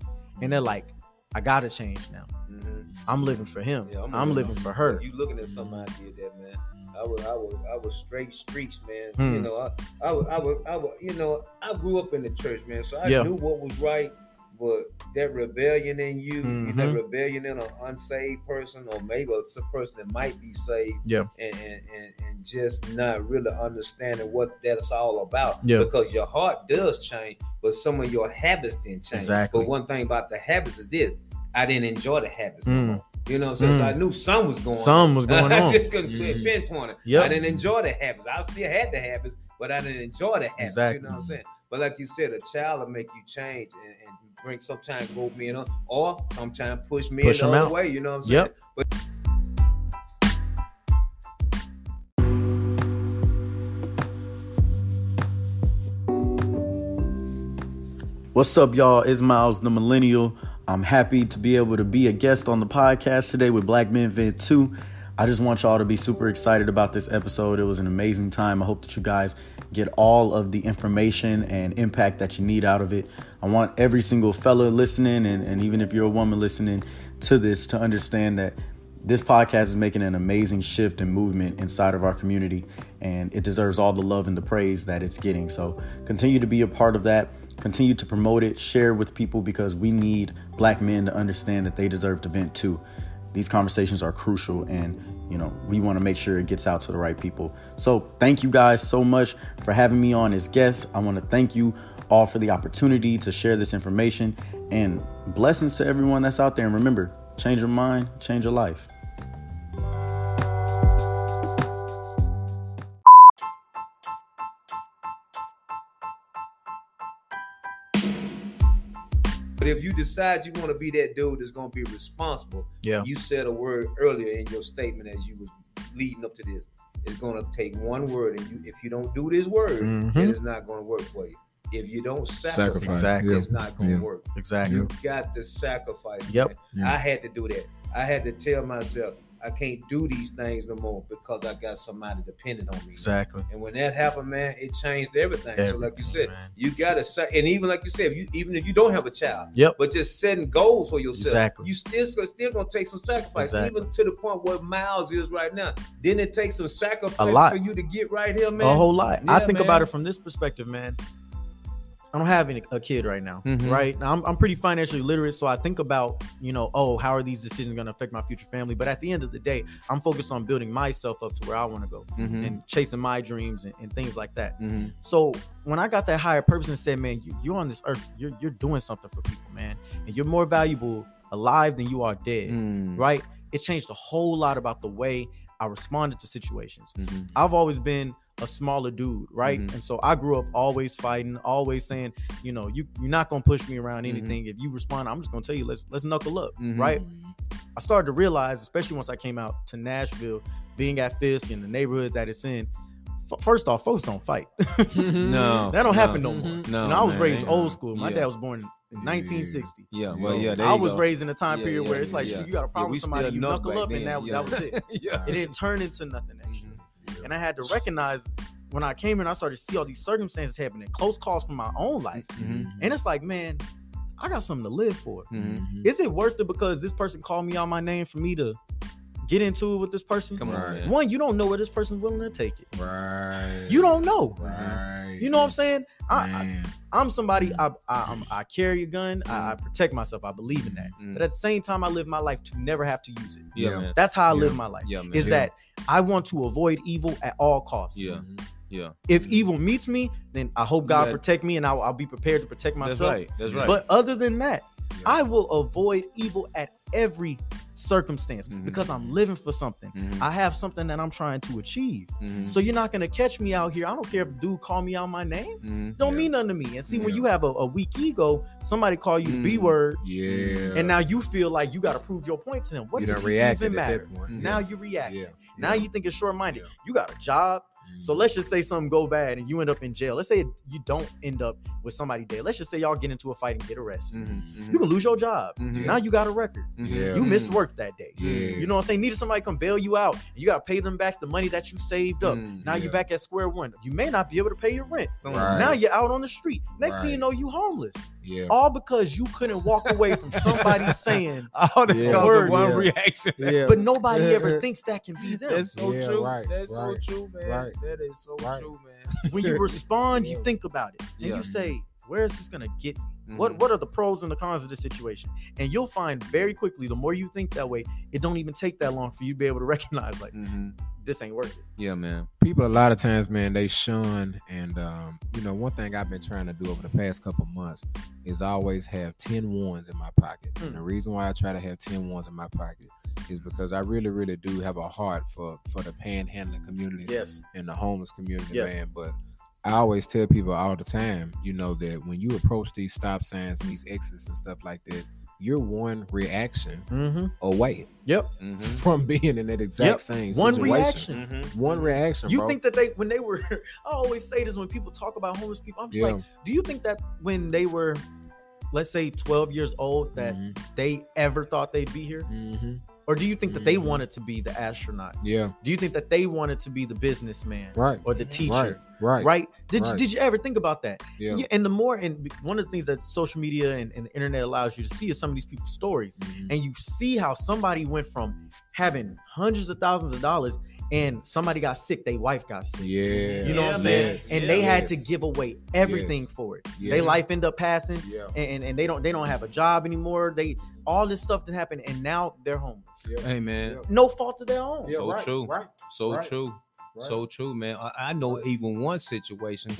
[SPEAKER 3] and they're like, I gotta change now.
[SPEAKER 2] Mhm.
[SPEAKER 3] I'm living for him.
[SPEAKER 2] Yeah,
[SPEAKER 3] I'm, living for her.
[SPEAKER 2] You looking at something I did that, man. I was, I was, I was straight streets, man.
[SPEAKER 3] Hmm.
[SPEAKER 2] You know, I, I was, I was, I was, you know, I grew up in the church, man. So I
[SPEAKER 3] Yeah.
[SPEAKER 2] knew what was right. But that rebellion in you,
[SPEAKER 3] Mhm.
[SPEAKER 2] that rebellion in an unsaved person, or maybe it's a person that might be saved,
[SPEAKER 3] Yeah.
[SPEAKER 2] and, and, and, and just not really understanding what that's all about.
[SPEAKER 3] Yeah.
[SPEAKER 2] Because your heart does change, but some of your habits didn't change.
[SPEAKER 3] Exactly.
[SPEAKER 2] But one thing about the habits is this: I didn't enjoy the habits no
[SPEAKER 3] Mm.
[SPEAKER 2] more. You know what I'm saying? So
[SPEAKER 3] Mm.
[SPEAKER 2] I knew something was going on.
[SPEAKER 3] Some was going on.
[SPEAKER 2] I just couldn't
[SPEAKER 1] Mhm.
[SPEAKER 2] pinpoint it.
[SPEAKER 3] Yep.
[SPEAKER 2] I didn't enjoy the habits. I still had the habits, but I didn't enjoy the habits.
[SPEAKER 3] Exactly.
[SPEAKER 2] You know what I'm saying? But like you said, a child will make you change and, and bring sometimes go me in, or sometimes push me
[SPEAKER 3] Push
[SPEAKER 2] the
[SPEAKER 3] 'em
[SPEAKER 2] other
[SPEAKER 3] out.
[SPEAKER 2] way. You know what I'm saying?
[SPEAKER 3] Yep.
[SPEAKER 2] But
[SPEAKER 3] What's up, y'all? It's Miles the Millennial. I'm happy to be able to be a guest on the podcast today with Black Men Vent 2. I just want y'all to be super excited about this episode. It was an amazing time. I hope that you guys get all of the information and impact that you need out of it. I want every single fella listening, and, and even if you're a woman listening to this, to understand that this podcast is making an amazing shift and movement inside of our community, and it deserves all the love and the praise that it's getting. So continue to be a part of that. Continue to promote it, share with people because we need black men to understand that they deserve to vent too. These conversations are crucial, and you know we want to make sure it gets out to the right people. So thank you guys so much for having me on as guest. I want to thank you all for the opportunity to share this information and blessings to everyone that's out there. And remember, change your mind, change your life.
[SPEAKER 2] But if you decide you want to be that dude that's gonna be responsible,
[SPEAKER 3] Yeah.
[SPEAKER 2] you said a word earlier in your statement as you was leading up to this. It's gonna take one word, and you if you don't do this word,
[SPEAKER 3] Mhm.
[SPEAKER 2] it is not gonna work for you. If you don't sacrifice,
[SPEAKER 1] Sacrifice,
[SPEAKER 3] Exactly.
[SPEAKER 2] it's not gonna
[SPEAKER 1] Yeah.
[SPEAKER 2] work.
[SPEAKER 3] Exactly.
[SPEAKER 2] You got to sacrifice.
[SPEAKER 3] Yep.
[SPEAKER 1] Yeah.
[SPEAKER 2] I had to do that. I had to tell myself I can't do these things no more because I got somebody dependent on me.
[SPEAKER 3] Exactly.
[SPEAKER 2] And when that happened, man, it changed everything. so, like you said,
[SPEAKER 3] man.
[SPEAKER 2] you gotta say, and even like you said, you even if you don't have a child,
[SPEAKER 3] Yep.
[SPEAKER 2] but just setting goals for yourself,
[SPEAKER 3] Exactly.
[SPEAKER 2] you still still gonna take some sacrifice,
[SPEAKER 3] Exactly.
[SPEAKER 2] even to the point where Miles is right now. Didn't it take some sacrifice
[SPEAKER 3] A lot.
[SPEAKER 2] for you to get right here, man?
[SPEAKER 3] A whole lot. I think
[SPEAKER 2] man.
[SPEAKER 3] about it from this perspective, man. I don't have any, a kid right now,
[SPEAKER 2] Mhm.
[SPEAKER 3] right? Now I'm, I'm pretty financially literate, so I think about, you know, oh, how are these decisions going to affect my future family? But at the end of the day, I'm focused on building myself up to where I want to go
[SPEAKER 2] Mhm.
[SPEAKER 3] and chasing my dreams and, and things like that.
[SPEAKER 2] Mhm.
[SPEAKER 3] So when I got that higher purpose and said, man, you, you're on this earth, you're you're doing something for people, man, and you're more valuable alive than you are dead,
[SPEAKER 2] Mm.
[SPEAKER 3] right? It changed a whole lot about the way I responded to situations.
[SPEAKER 2] Mhm.
[SPEAKER 3] I've always been a smaller dude, right?
[SPEAKER 2] Mhm.
[SPEAKER 3] And so I grew up always fighting, always saying, you know, you you're not gonna push me around
[SPEAKER 2] Mhm.
[SPEAKER 3] anything. If you respond, I'm just gonna tell you, let's let's knuckle up,
[SPEAKER 2] Mhm.
[SPEAKER 3] right? I started to realize, especially once I came out to Nashville, being at Fisk in the neighborhood that it's in. First off, folks don't fight.
[SPEAKER 2] No,
[SPEAKER 3] that don't
[SPEAKER 2] no.
[SPEAKER 3] happen no more.
[SPEAKER 2] No,
[SPEAKER 3] and I was
[SPEAKER 2] man,
[SPEAKER 3] raised old school. My
[SPEAKER 2] yeah.
[SPEAKER 3] dad was born in 1960.
[SPEAKER 2] Yeah, well,
[SPEAKER 3] So
[SPEAKER 2] yeah,
[SPEAKER 3] I was
[SPEAKER 2] go.
[SPEAKER 3] raised in a time
[SPEAKER 2] Yeah,
[SPEAKER 3] period
[SPEAKER 2] yeah,
[SPEAKER 3] where it's like you got a problem with somebody, you knuckle up, and that, that was it.
[SPEAKER 2] yeah.
[SPEAKER 3] It didn't turn into nothing extra.
[SPEAKER 2] Mhm.
[SPEAKER 3] And I had to recognize when I came in, I started to see all these circumstances happening, close calls from my own life.
[SPEAKER 2] Mhm.
[SPEAKER 3] And it's like, man, I got something to live for.
[SPEAKER 2] Mhm.
[SPEAKER 3] Is it worth it because this person called me out my name for me to get into it with this person?
[SPEAKER 2] Come on,
[SPEAKER 1] Right.
[SPEAKER 3] One, you don't know where this person's willing to take it.
[SPEAKER 1] Right.
[SPEAKER 3] You don't know.
[SPEAKER 1] Right.
[SPEAKER 3] You know what I'm saying? I, I, I'm somebody. I I, I'm, I carry a gun. I, I
[SPEAKER 2] Mm-hmm.
[SPEAKER 3] protect myself. I believe in that.
[SPEAKER 2] Mhm.
[SPEAKER 3] But at the same time, I live my life to never have to use it.
[SPEAKER 2] Yeah,
[SPEAKER 1] Yeah.
[SPEAKER 2] man.
[SPEAKER 3] That's how I
[SPEAKER 1] Yeah.
[SPEAKER 3] live my life.
[SPEAKER 2] Yeah, man.
[SPEAKER 3] Is
[SPEAKER 1] Yeah.
[SPEAKER 3] that I want to avoid evil at all costs.
[SPEAKER 2] Yeah. Yeah.
[SPEAKER 3] If evil meets me, then I hope God
[SPEAKER 2] Yeah.
[SPEAKER 3] protect me, and I'll, I'll be prepared to protect
[SPEAKER 2] That's
[SPEAKER 3] myself.
[SPEAKER 2] right. That's right.
[SPEAKER 3] But other than that,
[SPEAKER 1] Yeah.
[SPEAKER 3] I will avoid evil at every circumstance
[SPEAKER 2] Mhm.
[SPEAKER 3] because I'm living for something.
[SPEAKER 2] Mhm.
[SPEAKER 3] I have something that I'm trying to achieve.
[SPEAKER 2] Mhm.
[SPEAKER 3] So you're not gonna catch me out here. I don't care if a dude call me out my name.
[SPEAKER 2] Mhm.
[SPEAKER 3] Don't
[SPEAKER 1] Yeah.
[SPEAKER 3] mean nothing to me. And see, when you have a, a weak ego, somebody call you B
[SPEAKER 2] Mm.
[SPEAKER 3] word,
[SPEAKER 1] Yeah.
[SPEAKER 3] and now you feel like you got to prove your point to them. What
[SPEAKER 1] you
[SPEAKER 3] does it even matter? Now you react.
[SPEAKER 1] Yeah.
[SPEAKER 3] Now
[SPEAKER 1] Yeah.
[SPEAKER 3] you think it's short-minded.
[SPEAKER 1] Yeah.
[SPEAKER 3] You got a job. So let's just say something go bad and you end up in jail. Let's say you don't end up with somebody dead. Let's just say y'all get into a fight and get arrested.
[SPEAKER 2] Mhm.
[SPEAKER 3] You can lose your job.
[SPEAKER 2] Mhm.
[SPEAKER 3] Now you got a record.
[SPEAKER 2] Mhm.
[SPEAKER 1] Yeah.
[SPEAKER 3] You missed work that day.
[SPEAKER 1] Yeah.
[SPEAKER 3] You know what I'm saying? Needed somebody to come bail you out. And you got to pay them back the money that you saved up.
[SPEAKER 2] Mm,
[SPEAKER 3] now
[SPEAKER 1] yeah.
[SPEAKER 3] you're back at square one. You may not be able to pay your rent.
[SPEAKER 1] Right.
[SPEAKER 3] Now you're out on the street. Next thing you know, you homeless.
[SPEAKER 1] Yeah.
[SPEAKER 3] All because you couldn't walk away from somebody saying,
[SPEAKER 2] All the
[SPEAKER 1] Yeah.
[SPEAKER 2] because
[SPEAKER 3] Words.
[SPEAKER 2] one
[SPEAKER 1] Yeah.
[SPEAKER 2] reaction.
[SPEAKER 1] Yeah.
[SPEAKER 3] but nobody ever thinks that can be them.
[SPEAKER 2] That's so
[SPEAKER 1] Yeah,
[SPEAKER 2] true.
[SPEAKER 1] right,
[SPEAKER 2] That's so true, man.
[SPEAKER 1] Right.
[SPEAKER 2] That is so
[SPEAKER 1] Right.
[SPEAKER 2] true, man.
[SPEAKER 3] when you respond, you think about it. And
[SPEAKER 2] Yeah.
[SPEAKER 3] you say, where is this gonna get me? What
[SPEAKER 2] Mhm.
[SPEAKER 3] what are the pros and the cons of this situation? And you'll find very quickly, the more you think that way, it don't even take that long for you to be able to recognize like
[SPEAKER 2] Mhm.
[SPEAKER 3] this ain't worth it.
[SPEAKER 2] Yeah, man.
[SPEAKER 1] people a lot of times man they shun and um, you know one thing i've been trying to do over the past couple months is always have 10 ones in my pocket
[SPEAKER 3] Mm.
[SPEAKER 1] and the reason why i try to have 10 ones in my pocket is because i really really do have a heart for for the panhandling community
[SPEAKER 3] Yes.
[SPEAKER 1] and the homeless community
[SPEAKER 3] Yes.
[SPEAKER 1] man but I always tell people all the time, you know, that when you approach these stop signs and these exits and stuff like that, you're one reaction
[SPEAKER 3] Mm-hmm.
[SPEAKER 1] away
[SPEAKER 3] Yep.
[SPEAKER 2] Mhm.
[SPEAKER 1] from being in that exact
[SPEAKER 3] Yep.
[SPEAKER 1] same
[SPEAKER 3] One
[SPEAKER 1] situation.
[SPEAKER 3] reaction.
[SPEAKER 2] Mhm.
[SPEAKER 1] One reaction.
[SPEAKER 3] You
[SPEAKER 1] bro.
[SPEAKER 3] think that they when they were I always say this when people talk about homeless people. I'm just
[SPEAKER 1] Yeah.
[SPEAKER 3] like, do you think that when they were let's say 12 years old that
[SPEAKER 1] Mhm.
[SPEAKER 3] they ever thought they'd be here? Or do you think that they wanted to be the astronaut?
[SPEAKER 1] Yeah.
[SPEAKER 3] Do you think that they wanted to be the businessman
[SPEAKER 1] Right.
[SPEAKER 3] or the teacher?
[SPEAKER 1] Right.
[SPEAKER 3] Right? Did
[SPEAKER 1] Right.
[SPEAKER 3] you did you ever think about that?
[SPEAKER 1] Yeah.
[SPEAKER 3] and the more and one of the things that social media and, and the internet allows you to see is some of these people's stories.
[SPEAKER 1] Mhm.
[SPEAKER 3] And you see how somebody went from having hundreds of thousands of dollars and somebody got sick, their wife got sick.
[SPEAKER 1] Yeah.
[SPEAKER 3] You know what I'm saying?
[SPEAKER 5] man.
[SPEAKER 3] And
[SPEAKER 5] Yeah.
[SPEAKER 3] they had to give away everything
[SPEAKER 1] Yes.
[SPEAKER 3] for it.
[SPEAKER 1] Yes.
[SPEAKER 3] Their life end up passing
[SPEAKER 1] Yeah.
[SPEAKER 3] and, and, and they don't they don't have a job anymore. They all this stuff that happened and now they're homeless.
[SPEAKER 1] Yeah.
[SPEAKER 2] Hey man,
[SPEAKER 3] No fault of their own.
[SPEAKER 1] Yeah,
[SPEAKER 2] So
[SPEAKER 1] right,
[SPEAKER 2] true.
[SPEAKER 1] Right.
[SPEAKER 2] so
[SPEAKER 1] Right.
[SPEAKER 2] true.
[SPEAKER 1] Right.
[SPEAKER 2] So true, man. I, I know even one situation.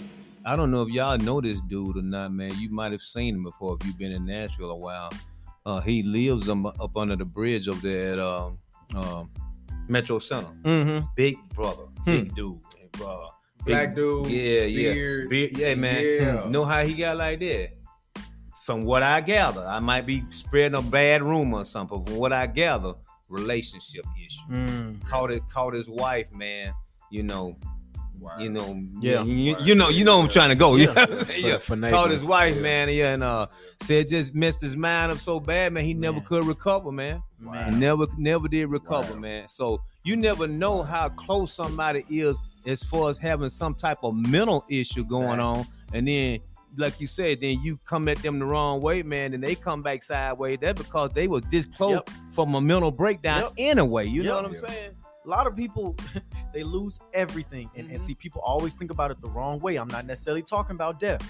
[SPEAKER 2] I don't know if y'all know this dude or not, man. You might have seen him before if you've been in Nashville a while. Uh, he lives um, up under the bridge over there at um, um, Metro Center.
[SPEAKER 3] Mm-hmm.
[SPEAKER 2] Big brother, big dude, uh, big-
[SPEAKER 1] Black dude.
[SPEAKER 2] Yeah, yeah,
[SPEAKER 1] beard.
[SPEAKER 2] Beard- yeah, man.
[SPEAKER 1] Yeah.
[SPEAKER 2] Know how he got like that? From what I gather, I might be spreading a bad rumor or something. But from what I gather, relationship issue.
[SPEAKER 3] Mm.
[SPEAKER 2] Caught it, caught his wife, man. You know,
[SPEAKER 1] Wow.
[SPEAKER 2] you know,
[SPEAKER 3] Yeah.
[SPEAKER 2] you, you know, you know, I'm trying to go.
[SPEAKER 3] Yeah.
[SPEAKER 2] Yeah, yeah.
[SPEAKER 1] For- for
[SPEAKER 2] Called his wife,
[SPEAKER 1] Yeah.
[SPEAKER 2] man, yeah, and uh, said just messed his mind up so bad, man. He never
[SPEAKER 3] Man.
[SPEAKER 2] could recover, man.
[SPEAKER 3] Man.
[SPEAKER 2] Never, never did recover,
[SPEAKER 1] Wow.
[SPEAKER 2] man. So you never know how close somebody is as far as having some type of mental issue going
[SPEAKER 3] Exactly.
[SPEAKER 2] on, and then. Like you said, then you come at them the wrong way, man, and they come back sideways. That because they was this close
[SPEAKER 3] Yep.
[SPEAKER 2] from a mental breakdown
[SPEAKER 3] Yep.
[SPEAKER 2] anyway. You know what I'm
[SPEAKER 1] Yeah.
[SPEAKER 2] saying?
[SPEAKER 3] a lot of people they lose everything and, and
[SPEAKER 2] Mhm.
[SPEAKER 3] see people always think about it the wrong way i'm not necessarily talking about death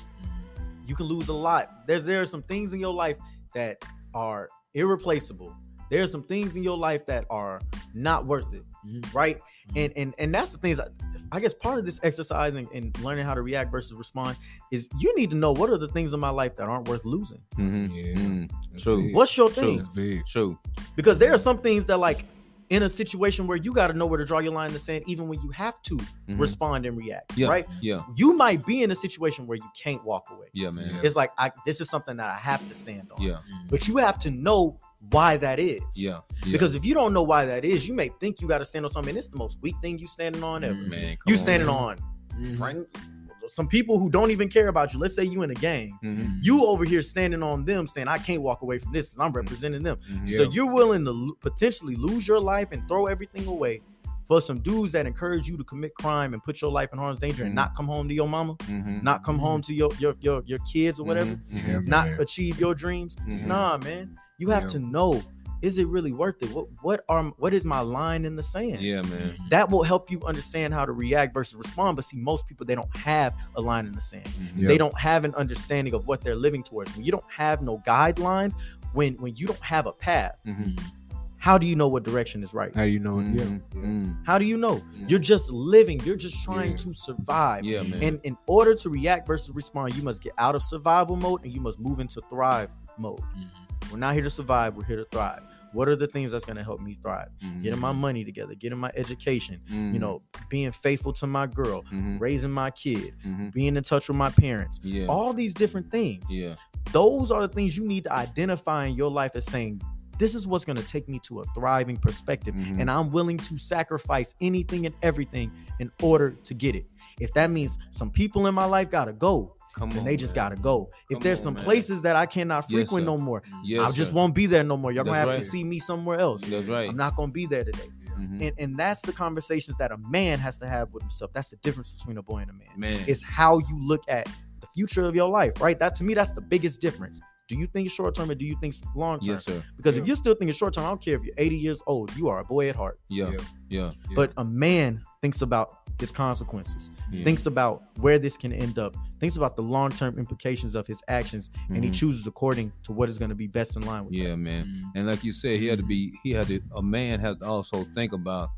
[SPEAKER 3] you can lose a lot there's there are some things in your life that are irreplaceable there are some things in your life that are not worth it
[SPEAKER 1] Mhm.
[SPEAKER 3] right and and and that's the things I, I guess part of this exercise and, and learning how to react versus respond is you need to know what are the things in my life that aren't worth losing
[SPEAKER 2] Mm-hmm.
[SPEAKER 1] Yeah. That's
[SPEAKER 2] True.
[SPEAKER 1] big.
[SPEAKER 3] what's your
[SPEAKER 2] True.
[SPEAKER 3] things
[SPEAKER 2] True.
[SPEAKER 3] because there are some things that like in a situation where you got to know where to draw your line in the sand even when you have to
[SPEAKER 2] Mhm.
[SPEAKER 3] respond and react
[SPEAKER 2] Yeah.
[SPEAKER 3] right
[SPEAKER 2] Yeah.
[SPEAKER 3] you might be in a situation where you can't walk away
[SPEAKER 2] Yeah, man.
[SPEAKER 1] Yeah.
[SPEAKER 3] it's like I, this is something that i have to stand on
[SPEAKER 2] Yeah.
[SPEAKER 3] but you have to know why that is
[SPEAKER 2] Yeah. yeah.
[SPEAKER 3] because if you don't know why that is you may think you got to stand on something and it's the most weak thing you standing on ever
[SPEAKER 1] Mhm.
[SPEAKER 2] man, come
[SPEAKER 3] you
[SPEAKER 2] on,
[SPEAKER 3] standing
[SPEAKER 2] man.
[SPEAKER 3] on
[SPEAKER 1] Mhm.
[SPEAKER 3] friend some people who don't even care about you let's say you in a gang
[SPEAKER 2] Mhm.
[SPEAKER 3] you over here standing on them saying i can't walk away from this because i'm representing them
[SPEAKER 2] Mhm.
[SPEAKER 3] So
[SPEAKER 1] Yeah.
[SPEAKER 3] you're willing to lo- potentially lose your life and throw everything away for some dudes that encourage you to commit crime and put your life in harm's danger and
[SPEAKER 2] Mhm.
[SPEAKER 3] not come home to your mama,
[SPEAKER 2] Mhm.
[SPEAKER 3] not come home to your your your, your kids or whatever.
[SPEAKER 1] Yeah,
[SPEAKER 3] not
[SPEAKER 1] man.
[SPEAKER 3] achieve your dreams. Nah, man. You have
[SPEAKER 1] Yeah.
[SPEAKER 3] to know is it really worth it? What what are what is my line in the sand?
[SPEAKER 2] Yeah, man.
[SPEAKER 3] That will help you understand how to react versus respond. But see, most people they don't have a line in the sand.
[SPEAKER 1] Yeah.
[SPEAKER 3] They don't have an understanding of what they're living towards. When you don't have no guidelines, when when you don't have a path,
[SPEAKER 2] Mhm.
[SPEAKER 3] how do you know what direction is right?
[SPEAKER 1] How you know? it? Yeah.
[SPEAKER 2] Mhm. Mhm.
[SPEAKER 3] How do you know?
[SPEAKER 2] Mhm.
[SPEAKER 3] You're just living. You're just trying
[SPEAKER 1] Yeah.
[SPEAKER 3] to survive.
[SPEAKER 2] Yeah, man.
[SPEAKER 3] And in order to react versus respond, you must get out of survival mode and you must move into thrive mode. We're not here to survive. We're here to thrive. What are the things that's going to help me thrive?
[SPEAKER 2] Mhm.
[SPEAKER 3] Getting my money together, getting my education,
[SPEAKER 2] Mhm.
[SPEAKER 3] you know, being faithful to my girl,
[SPEAKER 2] Mhm.
[SPEAKER 3] raising my kid,
[SPEAKER 2] Mhm.
[SPEAKER 3] being in touch with my parents.
[SPEAKER 2] Yeah.
[SPEAKER 3] All these different things.
[SPEAKER 2] Yeah.
[SPEAKER 3] Those are the things you need to identify in your life as saying, this is what's going to take me to a thriving perspective.
[SPEAKER 2] Mhm.
[SPEAKER 3] And I'm willing to sacrifice anything and everything in order to get it. If that means some people in my life got to go,
[SPEAKER 2] Come
[SPEAKER 3] then
[SPEAKER 2] on,
[SPEAKER 3] they just
[SPEAKER 2] man.
[SPEAKER 3] got to go. If
[SPEAKER 2] Come
[SPEAKER 3] there's
[SPEAKER 2] on,
[SPEAKER 3] some
[SPEAKER 2] man.
[SPEAKER 3] places that I cannot frequent
[SPEAKER 2] sir.
[SPEAKER 3] no more,
[SPEAKER 2] Yes,
[SPEAKER 3] I just
[SPEAKER 2] sir.
[SPEAKER 3] won't be there no more. Y'all going to
[SPEAKER 2] That's
[SPEAKER 3] have to see me somewhere else.
[SPEAKER 2] That's right.
[SPEAKER 3] I'm not going to be there today.
[SPEAKER 2] Mhm.
[SPEAKER 3] And, and that's the conversations that a man has to have with himself. That's the difference between a boy and a man.
[SPEAKER 2] Man.
[SPEAKER 3] It's how you look at the future of your life, right? That to me, that's the biggest difference. Do you think short term or do you think long term?
[SPEAKER 2] yes, sir.
[SPEAKER 3] Because if you're still thinking short term, I don't care if you're 80 years old, you are a boy at heart.
[SPEAKER 2] Yeah.
[SPEAKER 1] Yeah.
[SPEAKER 2] Yeah.
[SPEAKER 1] Yeah.
[SPEAKER 3] But a man thinks about his consequences,
[SPEAKER 2] Yeah.
[SPEAKER 3] thinks about where this can end up, thinks about the long term implications of his actions, and he
[SPEAKER 2] Mhm.
[SPEAKER 3] chooses according to what is going to be best in line with
[SPEAKER 2] Yeah,
[SPEAKER 3] that.
[SPEAKER 2] man.
[SPEAKER 1] Mhm.
[SPEAKER 2] And like you said, he had to be. He had to. A man has to also think about.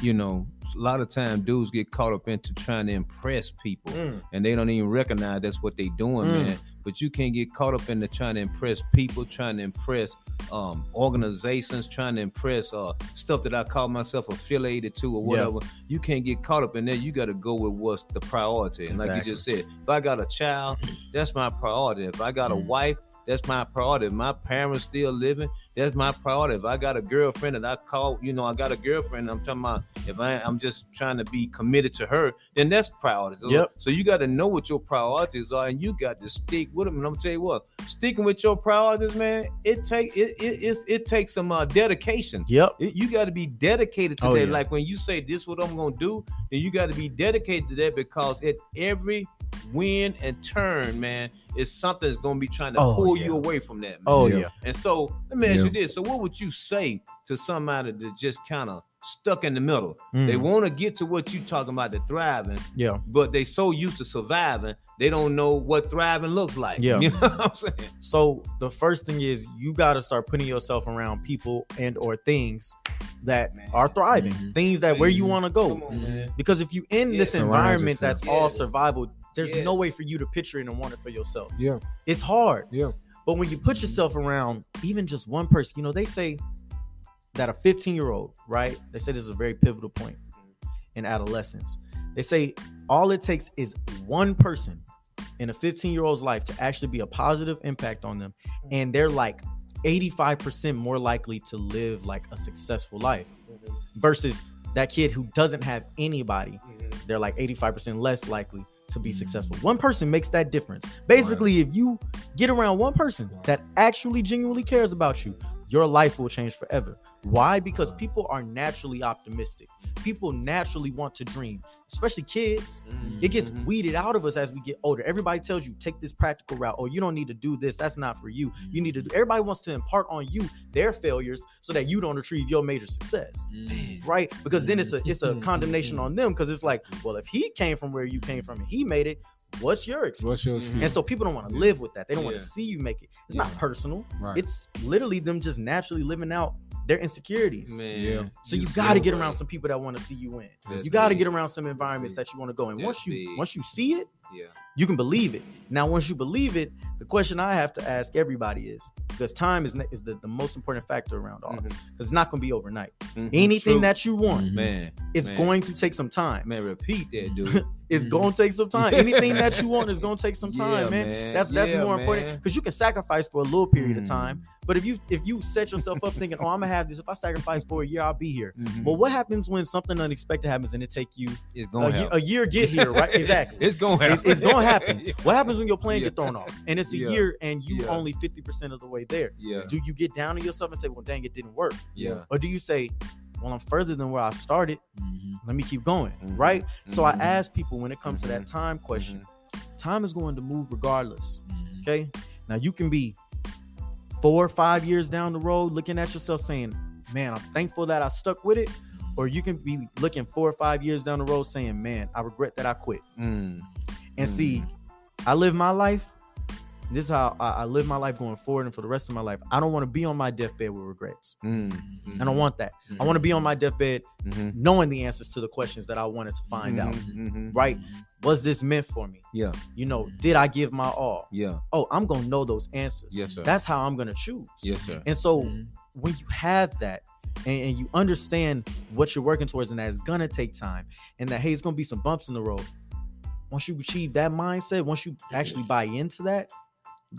[SPEAKER 2] You know, a lot of time dudes get caught up into trying to impress people,
[SPEAKER 3] Mm.
[SPEAKER 2] and they don't even recognize that's what they're doing,
[SPEAKER 3] Mm.
[SPEAKER 2] man. But you can't get caught up in the trying to impress people, trying to impress um, organizations, trying to impress uh, stuff that I call myself affiliated to or
[SPEAKER 3] Yeah.
[SPEAKER 2] whatever. You can't get caught up in there. You got to go with what's the priority. And like you just said, if I got a child, that's my priority. If I got a
[SPEAKER 1] Mm.
[SPEAKER 2] wife, that's my priority. If my parents still living, that's my priority. If I got a girlfriend and I call, you know, I got a girlfriend, I'm talking about if I I'm just trying to be committed to her, then that's priority. So,
[SPEAKER 3] Yep.
[SPEAKER 2] so you got to know what your priorities are, and you got to stick with them. And I'm gonna tell you what, sticking with your priorities, man, it take it it it, it takes some uh, dedication.
[SPEAKER 3] Yep.
[SPEAKER 2] It- you got to be dedicated to
[SPEAKER 3] Oh,
[SPEAKER 2] that.
[SPEAKER 3] yeah.
[SPEAKER 2] Like when you say this, what I'm gonna do, then you got to be dedicated to that because at every win and turn, man, is something that's gonna be trying to
[SPEAKER 3] Oh,
[SPEAKER 2] pull
[SPEAKER 3] yeah.
[SPEAKER 2] you away from that. Man.
[SPEAKER 3] Oh
[SPEAKER 1] Yeah.
[SPEAKER 3] yeah.
[SPEAKER 2] And so let me ask
[SPEAKER 1] Yeah.
[SPEAKER 2] you this: So what would you say to somebody that just kind of stuck in the middle? They
[SPEAKER 3] Mm,
[SPEAKER 2] want to get to what you talking about, the thriving,
[SPEAKER 3] yeah.
[SPEAKER 2] but they so used to surviving, they don't know what thriving looks like.
[SPEAKER 3] Yeah.
[SPEAKER 2] you know what I'm saying?
[SPEAKER 3] So the first thing is you got to start putting yourself around people and or things that
[SPEAKER 2] Man.
[SPEAKER 3] are thriving,
[SPEAKER 1] Mhm.
[SPEAKER 3] things that where you
[SPEAKER 1] Mhm.
[SPEAKER 3] want to go.
[SPEAKER 2] Come on, man.
[SPEAKER 3] Because if you in
[SPEAKER 2] Yeah.
[SPEAKER 3] this environment
[SPEAKER 1] yourself.
[SPEAKER 3] that's all survival, there's no way for you to picture it and want it for yourself.
[SPEAKER 1] Yeah.
[SPEAKER 3] It's hard.
[SPEAKER 1] Yeah.
[SPEAKER 3] But when you put yourself around even just one person, you know, they say that a 15 year old, right? They say this is a very pivotal point in adolescence. They say all it takes is one person in a 15 year old's life to actually be a positive impact on them. And they're like 85% more likely to live like a successful life mm-hmm. versus that kid who doesn't have anybody. Mm-hmm. They're like 85% less likely to be mm-hmm. successful. One person makes that difference. Basically, if you get around one person that actually genuinely cares about you, your life will change forever. Why? Because people are naturally optimistic. People naturally want to dream, especially kids. It gets
[SPEAKER 2] Mhm.
[SPEAKER 3] weeded out of us as we get older. Everybody tells you take this practical route, or you don't need to do this. That's not for you. You need to do. Everybody wants to impart on you their failures so that you don't achieve your major success, right? Because then it's a it's a condemnation on them because it's like, well, if he came from where you came from and he made it, what's your excuse?
[SPEAKER 1] What's your
[SPEAKER 2] Mhm.
[SPEAKER 1] excuse?
[SPEAKER 3] And so people don't want to live with that. They don't want to see you make it. It's
[SPEAKER 2] Yeah.
[SPEAKER 3] not personal.
[SPEAKER 1] Right.
[SPEAKER 3] It's literally them just naturally living out their insecurities.
[SPEAKER 2] Man,
[SPEAKER 1] Yeah.
[SPEAKER 3] So you
[SPEAKER 2] you're
[SPEAKER 3] got to
[SPEAKER 2] so
[SPEAKER 3] get
[SPEAKER 2] right.
[SPEAKER 3] around some people that want to see you win.
[SPEAKER 2] That's
[SPEAKER 3] you got to get around some environments that you want to go. And
[SPEAKER 2] That's
[SPEAKER 3] once you
[SPEAKER 2] big.
[SPEAKER 3] once you see it,
[SPEAKER 2] Yeah.
[SPEAKER 3] you can believe it. Now, once you believe it, the question I have to ask everybody is because time is is the, the most important factor around all this. Because it's not going to be overnight.
[SPEAKER 2] Mhm.
[SPEAKER 3] Anything
[SPEAKER 2] True.
[SPEAKER 3] that you want,
[SPEAKER 1] Mhm.
[SPEAKER 2] man,
[SPEAKER 3] it's
[SPEAKER 2] man.
[SPEAKER 3] going to take some time.
[SPEAKER 2] man, repeat that, dude.
[SPEAKER 3] It's
[SPEAKER 1] Mhm.
[SPEAKER 3] going to take some time. Anything that you want is going to take some time,
[SPEAKER 2] Yeah,
[SPEAKER 3] man.
[SPEAKER 2] man.
[SPEAKER 3] That's that's
[SPEAKER 2] Yeah,
[SPEAKER 3] more
[SPEAKER 2] man.
[SPEAKER 3] important because you can sacrifice for a little period of time. But if you if you set yourself up thinking, oh, I'm gonna have this. If I sacrifice for a year, I'll be here.
[SPEAKER 2] Mhm.
[SPEAKER 3] But what happens when something unexpected happens and it take you
[SPEAKER 2] It's
[SPEAKER 3] a,
[SPEAKER 2] gonna
[SPEAKER 3] a year get here, right? Exactly.
[SPEAKER 2] It's gonna
[SPEAKER 3] It's,
[SPEAKER 2] happen.
[SPEAKER 3] it's gonna happen. What happens when your plane get thrown off and it's a
[SPEAKER 2] Yeah.
[SPEAKER 3] year and you
[SPEAKER 2] Yeah.
[SPEAKER 3] only 50% of the way there?
[SPEAKER 2] Yeah.
[SPEAKER 3] Do you get down on yourself and say, well, dang, it didn't work?
[SPEAKER 2] Yeah.
[SPEAKER 3] Or do you say, well, I'm further than where I started.
[SPEAKER 1] Mhm.
[SPEAKER 3] Let me keep going,
[SPEAKER 2] Mhm.
[SPEAKER 3] right? So I
[SPEAKER 2] Mhm.
[SPEAKER 3] ask people when it comes to that
[SPEAKER 2] Mhm.
[SPEAKER 3] time question,
[SPEAKER 2] Mm-hmm.
[SPEAKER 3] time is going to move regardless. Okay. Now you can be four or five years down the road looking at yourself saying, man, I'm thankful that I stuck with it. Or you can be looking four or five years down the road saying, man, I regret that I quit.
[SPEAKER 2] Mm.
[SPEAKER 3] And
[SPEAKER 2] Mm.
[SPEAKER 3] see, I live my life. This is how I, I live my life going forward and for the rest of my life. I don't want to be on my deathbed with regrets.
[SPEAKER 2] Mm.
[SPEAKER 3] I don't want that. I want to be on my deathbed
[SPEAKER 2] Mhm.
[SPEAKER 3] knowing the answers to the questions that I wanted to find out.
[SPEAKER 2] Mhm. Mhm.
[SPEAKER 3] Right? Was this meant for me?
[SPEAKER 2] Yeah.
[SPEAKER 3] You know, did I give my all?
[SPEAKER 2] Yeah.
[SPEAKER 3] Oh, I'm gonna know those answers.
[SPEAKER 2] Yes, sir.
[SPEAKER 3] That's how I'm gonna choose.
[SPEAKER 2] Yes, sir.
[SPEAKER 3] And so
[SPEAKER 1] Mhm.
[SPEAKER 3] when you have that and, and you understand what you're working towards and that it's gonna take time and that hey, it's gonna be some bumps in the road. Once you achieve that mindset, once you actually buy into that,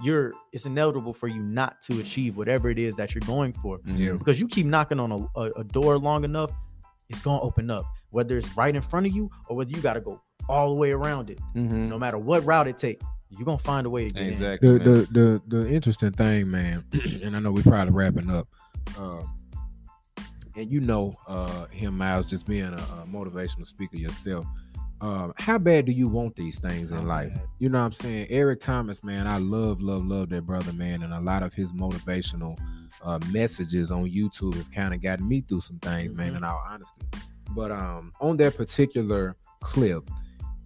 [SPEAKER 3] you're it's inevitable for you not to achieve whatever it is that you're going for.
[SPEAKER 1] Yeah.
[SPEAKER 3] Because you keep knocking on a, a, a door long enough, it's gonna open up. Whether it's right in front of you or whether you gotta go all the way around it.
[SPEAKER 2] Mhm.
[SPEAKER 3] No matter what route it takes, you're gonna find a way to get in.
[SPEAKER 2] Exactly.
[SPEAKER 1] The, the the the interesting thing, man, and I know we're probably wrapping up. Um, and you know, uh, him Miles just being a, a motivational speaker yourself. Um, how bad do you want these things in life? You know what I'm saying? Eric Thomas, man, I love, love, love that brother, man, and a lot of his motivational uh, messages on YouTube have kind of gotten me through some things, man.
[SPEAKER 3] Mhm.
[SPEAKER 1] In all honesty, but um, on that particular clip,